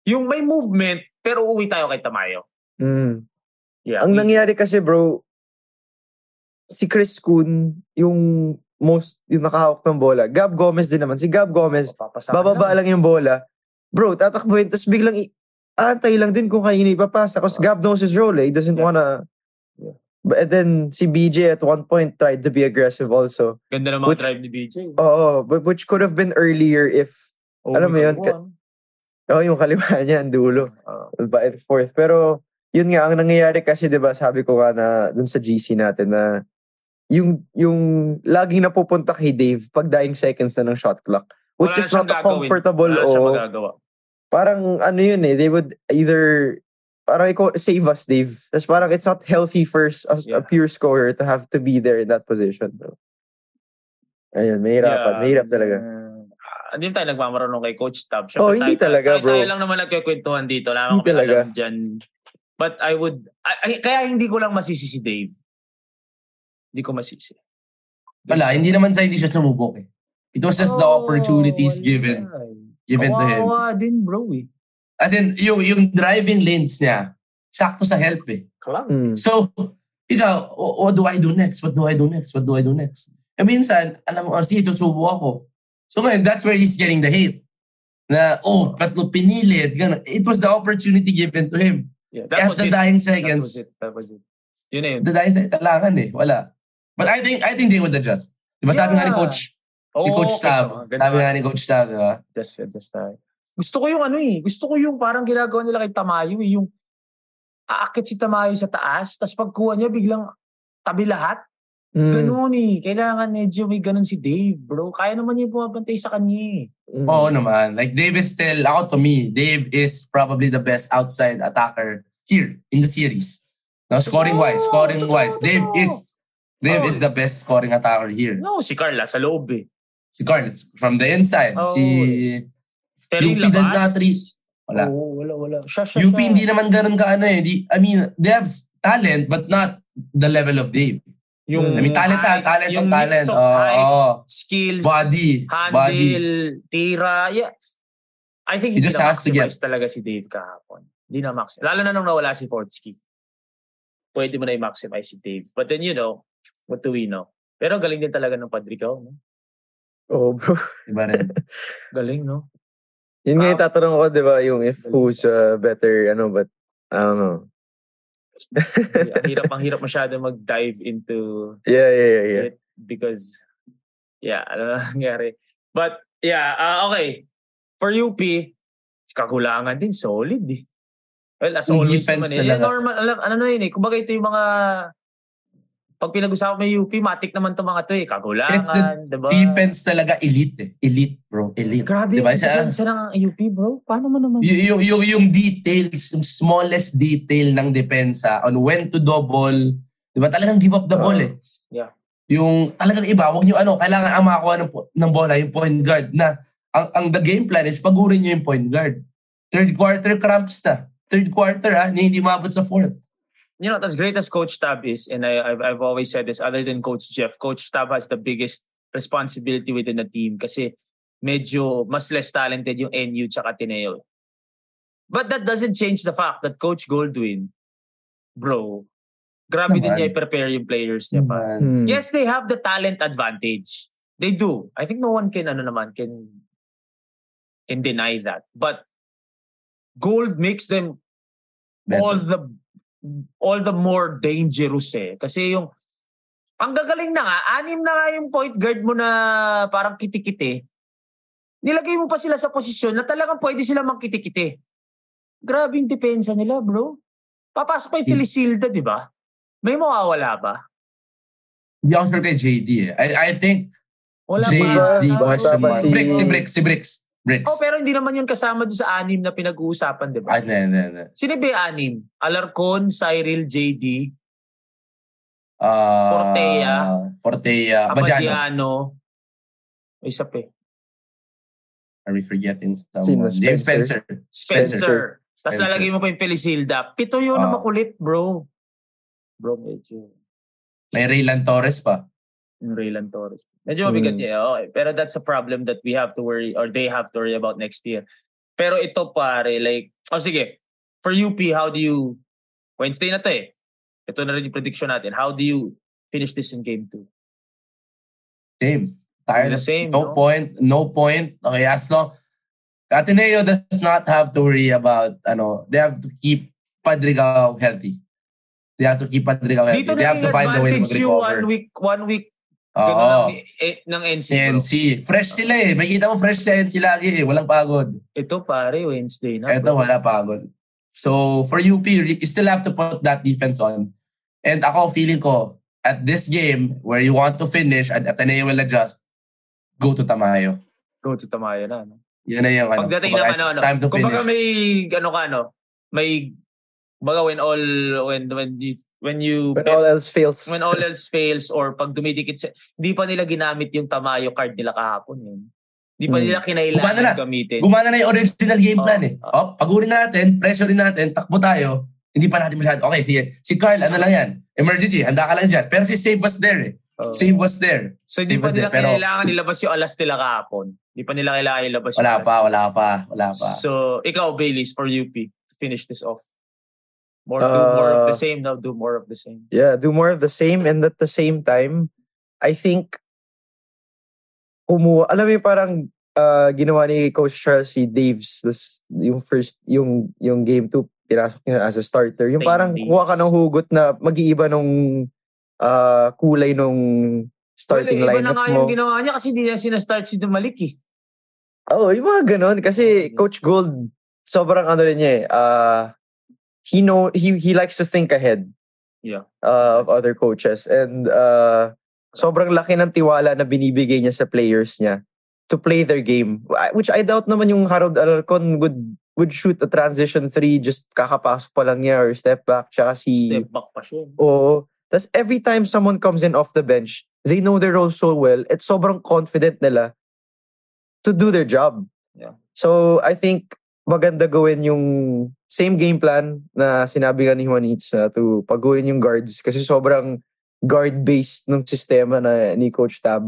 yung may movement, pero uuwi tayo kay Tamayo. Mm. Yeah. Ang we- nangyari kasi bro, si Chris Kuhn, yung most, yung nakahawak ng bola. Gab Gomez din naman. Si Gab Gomez, Papasama bababa lang. lang yung bola. Bro, tatakbuhin, tapos biglang antay lang din kung kayo ipapasa. Kasi Gab knows his role eh. He doesn't Yeah. wanna... Yeah. But and then si BJ at one point tried to be aggressive also. Ganda ng mga Which- drive ni BJ. Oo, but which could have been earlier if... alam mo yun, ka- Oh, yung kaliwa niya, ang dulo. Ah. Ba, and fourth. Pero, yun nga, ang nangyayari kasi, di ba, sabi ko nga na dun sa GC natin na yung, yung laging napupunta kay Dave pag dying seconds na ng shot clock. Which Wala is not a comfortable Wala siya o magagawa. Parang ano yun eh, they would either parang ikaw, save us, Dave. Tapos parang it's not healthy first as a Yeah. pure scorer to have to be there in that position, bro. Ayun, mahirapan. Yeah. Mahirap talaga. Ah, Hindi tayo nagmamarunong kay Coach Tab. Siyempre, Oh, hindi tayo- talaga, tayo, bro. Tayo lang naman nagkikwentuhan dito. Wala Hindi kami talaga. alam dyan. But I would, ay, ay- kaya hindi ko lang masisi si Dave. Hindi ko masisi. Wala, hindi naman sa hindi siya sumubok eh. It was just the Oh, opportunities wala. Given given to him. Kawawa din, bro eh. As in, yung, yung driving lanes niya, sakto sa help eh. Klang. Mm. So, ikaw, "Oh, what do I do next? What do I do next? What do I do next? Eh minsan, alam mo, sige, tutubo ako. So ngayon, that's where he's getting the hate. Na, oh, tatlo pinilit. Ganun. It was the opportunity given to him. Yeah, At the dying That was seconds, it. That was it. Yun na yun. the dying seconds, talangan eh. Wala. But I think I think they would adjust. Diba sabi nga ni Yeah. Coach, ni Coach. Tab, sabi nga ni Coach Tab, diba? Just, just tayo. Gusto ko yung ano eh. Gusto ko yung parang ginagawa nila kay Tamayo eh. Yung aakit si Tamayo sa taas, tapos pagkuha niya biglang tabi lahat. Mm. Ganun eh. Kailangan medyo may ganun si Dave, bro. Kaya naman niya pumapantay sa kanya eh. Mm. Oo naman. Like Dave is still, ako to me, Dave is probably the best outside attacker here in the series. Now, scoring wise, Totoo, scoring totoo, wise, Dave is Dave Oh. is the best scoring attacker here. No, si Carla sa loob eh. Si it's from the inside. Oh. Si Pero UP does not reach. Wala. Oo, wala, wala. Siya, siya, UP siya. hindi naman ganun ka ano eh. Di, I mean, they have talent but not the level of Dave. Yung I mean, talent height, ta, talent yung talent. mix of Oo, height, oo. skills, Body. handle, Body. tira. Yeah. I think He hindi just na has to get- talaga si Dave kahapon. Hindi na maximize. Lalo na nung nawala si Fortsky. Pwede mo na i-maximize si Dave. But then, you know, what do we know? Pero galing din talaga ng Padricaw. No? Oh, bro. Iba rin. Galing, no? Yun nga yung Ah. tatanong ko, di ba, yung if who's uh, better, ano, but, I don't know. ang hirap, ang hirap masyado mag-dive into Yeah, yeah, yeah, yeah. it because, yeah, ano na nangyari. But, yeah, ah, okay. For UP, kakulangan din, solid eh. Well, as always defense naman eh. Eh, normal, alam, ano na yun eh. Kumbaga ito yung mga, pag pinag-usapan mo yung UP, matik naman itong mga to eh. It's Kakulangan, diba? Defense talaga elite eh. Elite, bro. Elite. Grabe Diba? Siya- defense ng UP, bro. Paano mo naman? Y- yung, yung, yung details, yung smallest detail ng depensa on when to double, di ba talagang give up the ball eh. yeah. Yung talagang iba, wag nyo ano, kailangan ang makakuha ng, ng bola, yung point guard na ang, ang the game plan is pagurin nyo yung point guard. Third quarter cramps na. Third quarter ha, hindi, hindi maabot sa fourth. You know, as great as Coach Tab is, and I, I've, I've always said this, other than Coach Jeff, Coach Tab has the biggest responsibility within the team kasi medyo mas less talented yung NU tsaka Tineo. But that doesn't change the fact that Coach Goldwyn, bro, grabe din Naman. niya i-prepare yung players niya pa. Man. Hmm. Yes, they have the talent advantage. They do. I think no one can, ano naman, can, can deny that. But gold makes them Better. all the all the more dangerous eh. Kasi yung ang gagaling na nga, anim na nga yung point guard mo na parang kitikite. Nilagay mo pa sila sa posisyon na talagang pwede sila magkitikite. Grabe yung depensa nila, bro. Papasok kay Hmm. Felisilda, di ba? May mawawala ba? Hindi ako sure kay JD eh. I, I think Wala JD pa. Pa mark. si- Bricks, si Bricks, si Bricks. Bricks. Oh, pero hindi naman yun kasama doon sa anim na pinag-uusapan, di ba? Ah, hindi, hindi, hindi. Sino ba yung anim? Alarcon, Cyril, JD, Ah, Fortea. Fortea. Abadiano. May isa pa eh. Are we forgetting Sino? someone? James Spencer? Spencer. Spencer. Tapos Spencer. lalagay mo pa yung Felisilda. Pito yun na Ah. makulit, bro. Bro, medyo. May Raylan Torres pa. Yung Raylan Torres. Medyo mabigat Hmm. niya. Okay. Pero that's a problem that we have to worry or they have to worry about next year. Pero ito pare, like, oh sige, for UP, how do you, Wednesday na to eh. Ito na rin yung prediction natin. How do you finish this in game 2? Same. Tired The same, no, no? point. No point. Okay, as long Ateneo does not have to worry about ano, they have to keep Padrigao healthy. They have to keep Padrigao healthy. Dito they have to find a way to advantage yung recover. one week, one week Ganun ng, eh, ng NC. bro. NC. Fresh sila eh. Makikita mo fresh sa NC lagi eh. Walang pagod. Ito pare, Wednesday na. Eto, bro. wala pagod. So, for UP, you still have to put that defense on. And ako, feeling ko, at this game, where you want to finish and Ateneo will adjust, go to Tamayo. Go to Tamayo na. No? Yun na yung ano. Pagdating kumbaga, ng ano, it's ano. time to Kumbaga finish. may, ano ka, ano, may Baga when all when when you when you When all else fails. when all else fails or pag dumidikit sa, hindi pa nila ginamit yung tamayo card nila kahapon eh. Hindi pa Mm. nila Gumana kinailangan na. gamitin. Gumana na yung original game Oh, plan eh. oh. Oh, pagurin natin, pressure natin, takbo tayo. Hindi pa natin masyado. Okay, sige. Si Carl, ano lang yan? Emergency, handa ka lang dyan. Pero si Save was there eh. Oh. Save was there. So hindi pa nila there, pero- kailangan ilabas yung alas nila kahapon. Hindi pa nila kailangan ilabas yung Wala alas. pa, wala pa, wala pa. So, ikaw, Baileys, for UP, to finish this off. More, do Uh, more of the same now, do more of the same. Yeah, do more of the same and at the same time, I think kumuha, alam mo yung parang uh, ginawa ni Coach Charles si Daves this, yung first yung yung game 2 pinasok niya as a starter. Yung parang Daves. kuha ka ng hugot na mag-iiba nung uh, kulay nung starting well, iba na lineup nga mo. yung ginawa niya kasi hindi niya sinastart si Dumalik eh. Oo, yung mga ganun. Kasi Oh, Coach Gold, sobrang ano rin niya eh. Uh, he know he he likes to think ahead. Yeah. Uh, of other coaches and uh, sobrang laki ng tiwala na binibigay niya sa players niya to play their game. Which I doubt naman yung Harold Alarcon would would shoot a transition three just kakapasok pa lang niya or step back. Tsaka si Step back pa siya. Oo. Tapos every time someone comes in off the bench, they know their role so well. It's sobrang confident nila to do their job. Yeah. So I think maganda gawin yung same game plan na sinabi nga ni Juanitz na to pagurin yung guards kasi sobrang guard-based ng sistema na ni Coach Tab.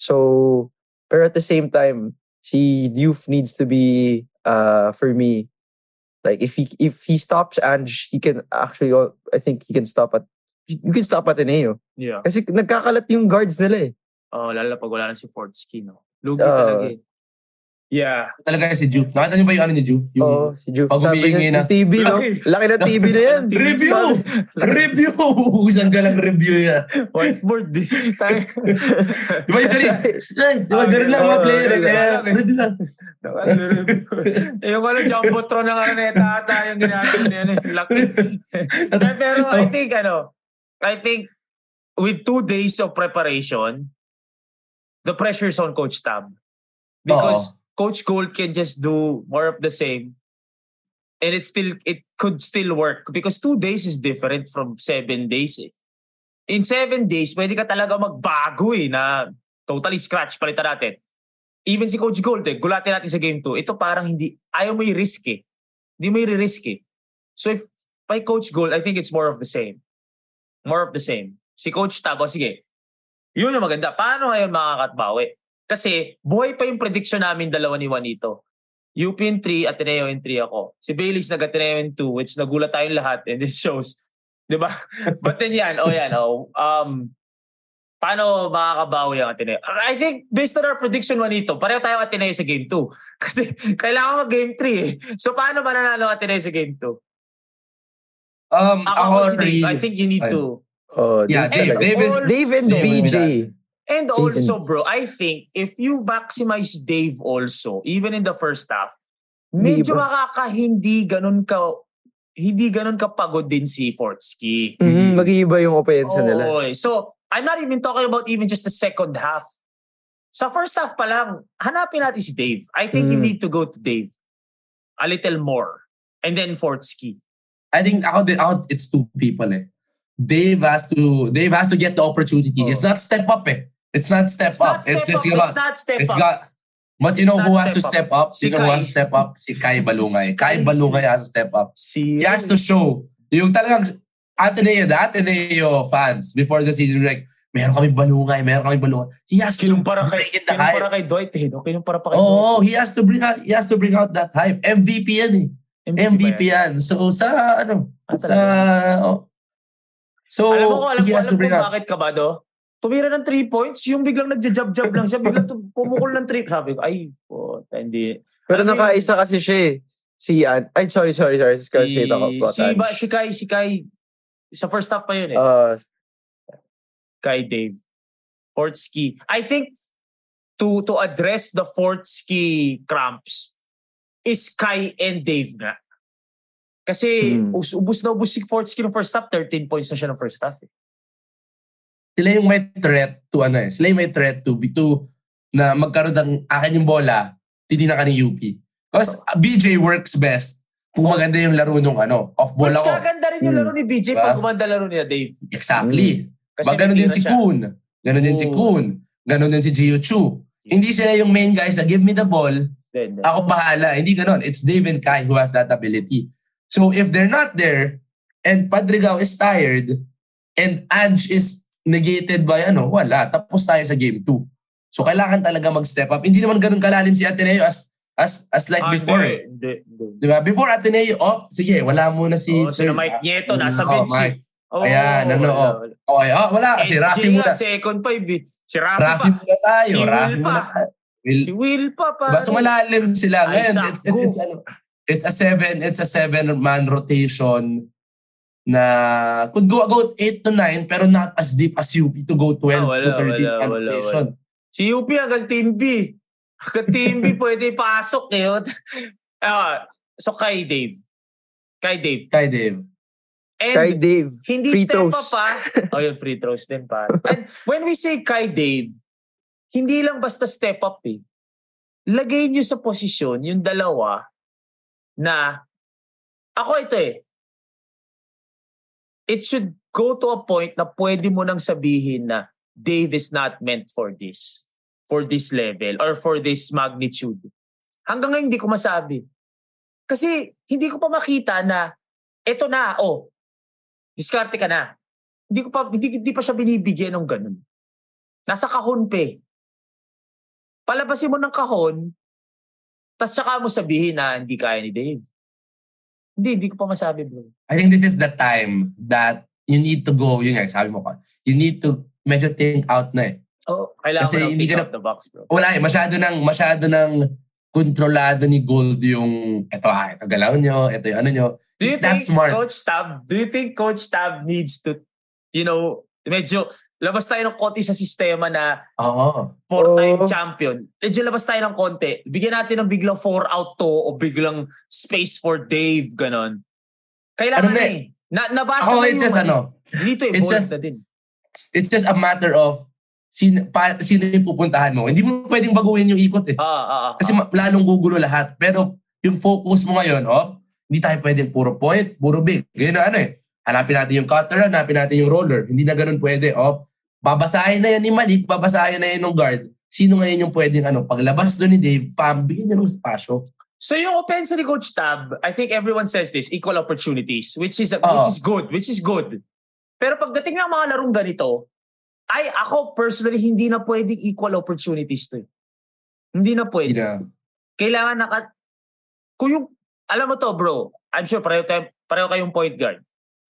So, pero at the same time, si Diouf needs to be, uh, for me, like if he if he stops Ange, he can actually, al- I think he can stop at, you can stop at Ateneo. Yeah. Kasi nagkakalat yung guards nila eh. Oh, lalo na pag wala na si Fortsky, no? Lugi Oo. talaga eh. Yeah. Talaga si Juve. Nakita niyo ba yung ano ni Juve? Yung Oo, si Juve. Pag Sabi niya, na. TV, no? Laki. Laki ng TV na yan. Review! Sabi- review! Ubusan ka lang review yan. Whiteboard di. Di ba usually? Di ba ganun lang mga Oo, player? ganun eh. lang. Review lang. eh, yung ano, Jumbotron ng Araneta ata yung ginagawa niya. Ano, yung laki. Pero- Pero I think, ano, I think with two days of preparation, the pressure's on Coach Tab. Because Coach Gold can just do more of the same. And it still, it could still work. Because two days is different from seven days eh. In seven days, pwede ka talaga magbago eh na totally scratch, palitan natin. Even si Coach Gold eh, gulatin natin sa game 2. Ito parang hindi, ayaw mo i-risk eh. Hindi mo i-risk eh. So if by Coach Gold, I think it's more of the same. More of the same. Si Coach Tabo, sige. Yun yung maganda. Paano ngayon makakatbawi? Kasi buhay pa yung prediction namin dalawa ni Juanito. UP in 3, Ateneo in 3 ako. Si Bailey's nag-Ateneo in 2, which nagulat tayong lahat and this shows. Di ba? But then yan, oh yan, oh. Um, paano makakabawi ang Ateneo? I think based on our prediction Juanito, pareho tayo Ateneo sa game 2. Kasi kailangan mag game 3 eh. So paano mananalo ang Ateneo sa game 2? Um, Ako, ako, really, I think you need Ayun. to Oh, Yeah, Dave Dave. Dave and Dave BJ. And also, bro, I think if you maximize Dave also, even in the first half, medyo makaka hindi ganun ka hindi ganun ka pagod din si Fortsky. Mm, mag-iiba yung opensa nila. Oo, eh. So, I'm not even talking about even just the second half. Sa first half pa lang, hanapin natin si Dave. I think you Mm. need to go to Dave a little more. And then Fortsky. I think ako, din- ako, it's two people eh. Dave has to, Dave has to get the opportunities. Oh. It's not step up eh. It's not step It's up. not step it's just up. about, It's not step it's up. got, but you know who has to step up? Si you know who Kai. has to step up? Si Kai Balungay. Si Kai Kai. Balungay has to step up. si, He has to show. Yung talagang Ateneo, the Ateneo fans before the season, like, meron kami balungay, meron kami balungay. He has to kinumpara kay, bring in the kinumpara hype. kay Dwight eh. No? Kinumpara pa kay Oo, Dwight. he has to bring out, he has to bring out that hype. MVP yan eh. MVP ba yan. So sa ano, Ah, sa oh. So alam mo ko, alam he ko, alam to ko bring out. bakit ka ba do? Tumira ng 3 points, yung biglang nagja-jab-jab lang siya, biglang pumukol ng 3. Sabi ko, ay, po, hindi. Pero nakaisa kasi siya eh. Si An... Ay, sorry, sorry, sorry. I was gonna say it ako. si, ba, si Kai, si Kai, sa first half pa yun eh. Uh, Kai Dave. Fortsky. I think to to address the Fortsky cramps is Kai and Dave nga. Kasi Hmm. us- ubus na ubus si Fortsky ng first half, 13 points na siya ng first half. Eh. Sila yung may threat to ano eh. Sila yung may threat to be to na magkaroon ng akin yung bola, titina ka ni UP. Because BJ works best kung maganda yung laro nung ano, off-ball Mas ako. kaganda rin yung Hmm. laro ni BJ Diba? pag gumanda laro niya, Dave. Exactly. Kasi Ba, ganun din si siya. Kun. Ganun din si. Kun. Ganun din si Gio Chu. Hindi sila yung main guys na give me the ball, Then, ako bahala. Hindi ganun. It's Dave and Kai who has that ability. So if they're not there, and Padrigao is tired, and Ange is negated by ano, wala. Tapos tayo sa game 2. So kailangan talaga mag-step up. Hindi naman ganun kalalim si Ateneo as as as like Ah, before. hindi, eh. hindi, hindi. Di ba? Before Ateneo, oh, sige, wala muna si... Oh, sila Mike Nieto, nasa Oh, bench. Mike. eh. Oh, Ayan, ano, wala, oh. wala. Okay, oh, wala. Si SG Rafi muna. second five eh. Si Rafi, Rafi pa. muna tayo. Si Will Rafi muna pa. tayo. Will, Si Will pa, pa. Diba? So malalim sila. Ngayon, Isaac it's, it's, it's, ano, it's a seven, it's a seven man rotation na could go about 8 to 9 pero not as deep as UP to go 12 Ah, wala, to 13 wala, man wala, rotation. Si UP hanggang Team B. Hanggang Team B pwede pasok eh. Ah, so kay Dave. Kay Dave. Kay Dave. And Kay Dave, hindi free step throws. up pa. Oh, yun, free throws din pa. And when we say kay Dave, hindi lang basta step up eh. Lagay niyo sa posisyon yung dalawa na ako ito eh. It should go to a point na pwede mo nang sabihin na Dave is not meant for this. For this level or for this magnitude. Hanggang ngayon hindi ko masabi. Kasi hindi ko pa makita na eto na, oh, diskarte ka na. Hindi ko pa hindi, hindi pa siya binibigyan ng ganun. Nasa kahon pa eh. Palabasin mo ng kahon, tas saka mo sabihin na hindi kaya ni Dave. Hindi, hindi ko pa masabi bro. I think this is the time that you need to go, yun nga, sabi mo ka, you need to medyo think out na eh. Oh, kailangan Kasi hindi ka out the box bro. Wala eh, masyado nang, masyado nang kontrolado ni Gold yung, eto ah, ito galaw nyo, ito yung ano nyo. Do you He's think smart. Coach Tab, do you think Coach Tab needs to, you know, medyo labas tayo ng konti sa sistema na Oo. four-time Oo. champion. Medyo labas tayo ng konti. Bigyan natin ng biglang four out to o biglang space for Dave, ganon. Kailangan Ano na na eh. Na, nabasa Ako, na it's yung just ano, Dito it's just- na din. it's just a matter of sino, pa, sino yung pupuntahan mo. Hindi mo pwedeng baguhin yung ikot eh. Ah, ah, ah, Kasi ah. lalong gugulo lahat. Pero yung focus mo ngayon, oh, hindi tayo pwedeng puro point, puro big. Ganyan na ano eh. Hanapin natin yung cutter, hanapin natin yung roller. Hindi na ganun pwede. Oh, babasahin na yan ni Malik, babasahin na yan ng guard. Sino ngayon yung pwedeng ano, paglabas doon ni Dave, pam, bigyan niya ng spasyo. So yung offense ni Coach Tab, I think everyone says this, equal opportunities, which is Oo. which is good, which is good. Pero pagdating ng mga larong ganito, ay ako personally hindi na pwedeng equal opportunities to. eh. Hindi na pwede. Na. Kailangan naka kung yung alam mo to bro, I'm sure pareho tayo, pareho kayong point guard.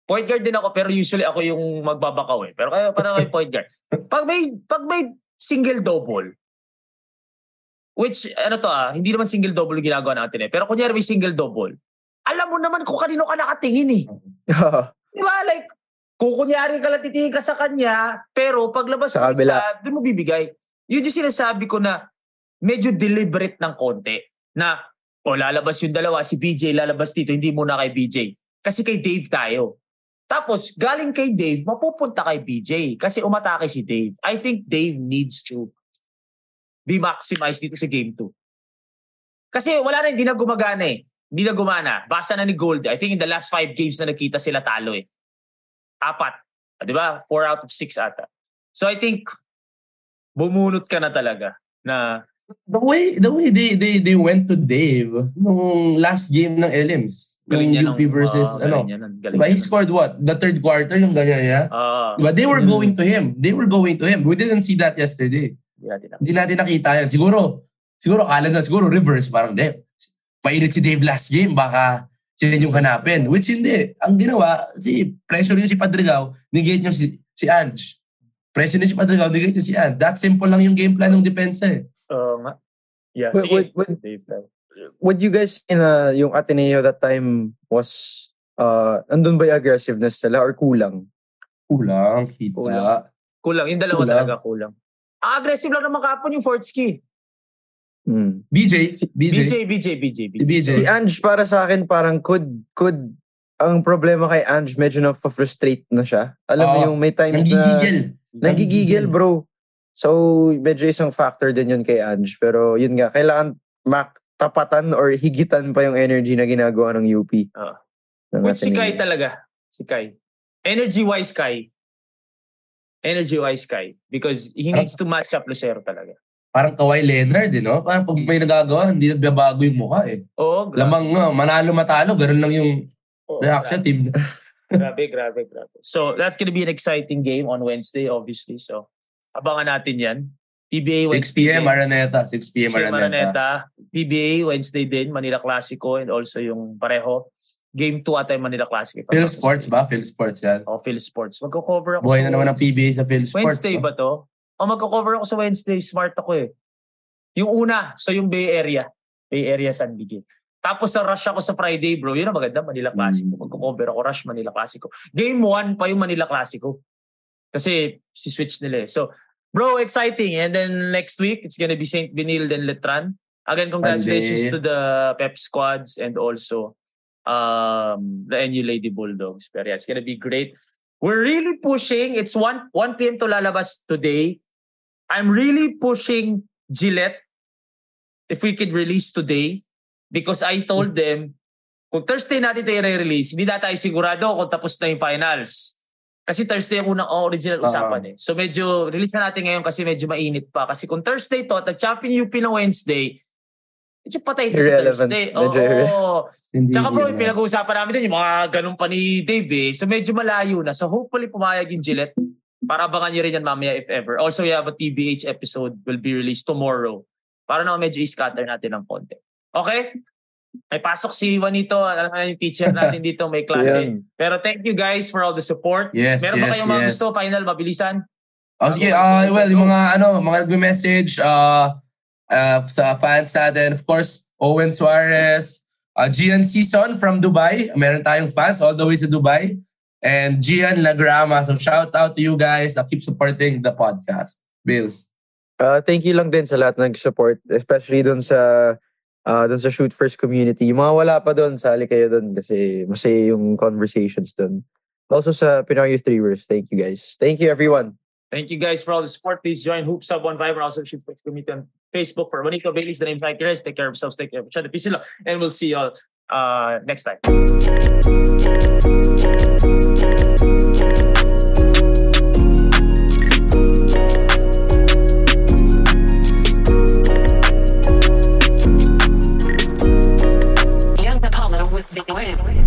Point guard din ako pero usually ako yung magbabakaw eh. Pero kayo pareho kayong point guard. Pag may pag may single double which ano to ah, hindi naman single double yung ginagawa natin eh. Pero kunyari may single double. Alam mo naman kung kanino ka nakatingin eh. Di ba? Like, kung kunyari ka lang titingin ka sa kanya, pero paglabas Sa kabila. doon mo bibigay. Yun yung sinasabi ko na medyo deliberate ng konti. Na, o lalabas yung dalawa, si BJ lalabas dito, hindi muna kay BJ. Kasi kay Dave tayo. Tapos, galing kay Dave, mapupunta kay BJ. Kasi umatake si Dave. I think Dave needs to be maximized dito sa game 2. Kasi wala na, hindi na gumagana eh. Hindi na gumana. Basa na ni Gold. I think in the last five games na nakita sila talo eh. Apat. Ah, Di ba? Four out of six ata. So I think bumunot ka na talaga na The way the way they they they went to Dave nung last game ng Elims, galing niya yung UP ng- versus ah, ano. niya ng- Diba, he niya scored what? The third quarter, yung ganyan niya. Ah, Diba, they were Mm. going to him. They were going to him. We didn't see that yesterday. hindi natin nakita yan. Siguro, siguro kala na, siguro reverse. Parang, de, painit si Dave last game, baka sila yung hanapin. Which hindi. Ang ginawa, si pressure niyo si Padrigao, negate niyo si, si Ange. Pressure niyo si Padrigao, negate niyo si Ange. That simple lang yung game plan ng depensa eh. Nga. Yeah, Wait, sige. wait, wait. Dave, tayo. Would you guys in uh, yung Ateneo that time was uh andun ba yung aggressiveness nila or kulang? Kulang, kita. Kulang. Kulang. Yung dalawa Kulang. talaga kulang. Ang aggressive lang naman kapon yung Fortsky. Hmm. BJ, BJ, BJ, BJ, BJ, Si BJ. Si Ange para sa akin parang could could ang problema kay Ange medyo na frustrate na siya. Alam mo Oo. yung may times na nanggigigil. nagigigil bro. So medyo isang factor din yun kay Ange pero yun nga kailangan mak tapatan or higitan pa yung energy na ginagawa ng UP. Ng Which si. Kai talaga. Si Kai. Energy-wise, Kai. Energy-wise, Kai. Because he needs to match up Lucero talaga. Parang Kawhi Leonard, eh, no? Parang pag may nagagawa, hindi nagbabago yung mukha eh. Oo, grabe. Lamang nga, manalo matalo, ganun lang yung Oo, reaction team. Grabe, grabe, grabe. So, that's gonna be an exciting game on Wednesday, obviously. So, abangan natin yan. PBA 6 Wednesday. p.m. Araneta. 6 p.m. 6. Araneta. PBA Wednesday din, Manila Classico and also yung pareho. Game 2 ata yung Manila I'm Phil Sports ba? Phil Sports yan. O, Phil Sports. Magko-cover ako Buhay na naman ng Wednesday. PBA sa Phil Sports. Wednesday ba to? O magko-cover ako sa Wednesday. Smart ako eh. Yung una, so yung Bay Area. Bay Area San Miguel. Tapos sa rush ako sa Friday, bro. Yun ang maganda, Manila Classico. Mm. Magko-cover ako, rush Manila Classico. Game 1 pa yung Manila Classico. Kasi si switch nila eh. So, bro, exciting. And then next week, it's gonna be St. Benil then Letran. Again, congratulations to the Pep squads and also um, the NU Lady Bulldogs. Pero yeah, it's gonna be great. We're really pushing. It's 1, 1 p.m. to lalabas today. I'm really pushing Gillette if we could release today because I told them kung Thursday natin ito i-release, hindi na tayo sigurado kung tapos na yung finals. Kasi Thursday ang unang original usapan eh. So medyo release na natin ngayon kasi medyo mainit pa. Kasi kung Thursday to at nag-champion UP ng Wednesday, medyo patay ito sa Irrelevant. Thursday. Oo. Irre- Hindi, Tsaka bro, na. pinag-uusapan namin din, yung mga ganun pa ni Dave eh. So medyo malayo na. So hopefully pumayag yung Gillette. Para abangan nyo rin yan mamaya if ever. Also, we have a TBH episode will be released tomorrow. Para naman medyo i-scatter natin ng konti. Okay? May pasok si Juanito. Alam mo na yung teacher natin dito. May klase. Yan. Pero thank you guys for all the support. Yes, Meron ba yes, kayong mga yes. gusto? Final, mabilisan? Oh, sige, sige, well, yung mga ano, mga nagme-message uh, uh, sa fans natin, of course, Owen Suarez, uh, Gian Season from Dubai. Meron tayong fans all the way sa Dubai. And Gian Lagrama. So shout out to you guys. Uh, keep supporting the podcast. Bills. Uh, thank you lang din sa lahat ng support, especially dun sa uh, dun sa Shoot First community. Yung mga wala pa dun, sali kayo dun kasi masaya yung conversations dun. Also sa Pinoy Youth Dreamers, thank you guys. Thank you everyone. Thank you guys for all the support. Please join Hoops Up on Viber. Also, shoot for community on Facebook for Juanito Bailey's the name Frankie Reyes. Take care of yourselves. Take care of each other. Peace and love. And we'll see you all uh, next time. away.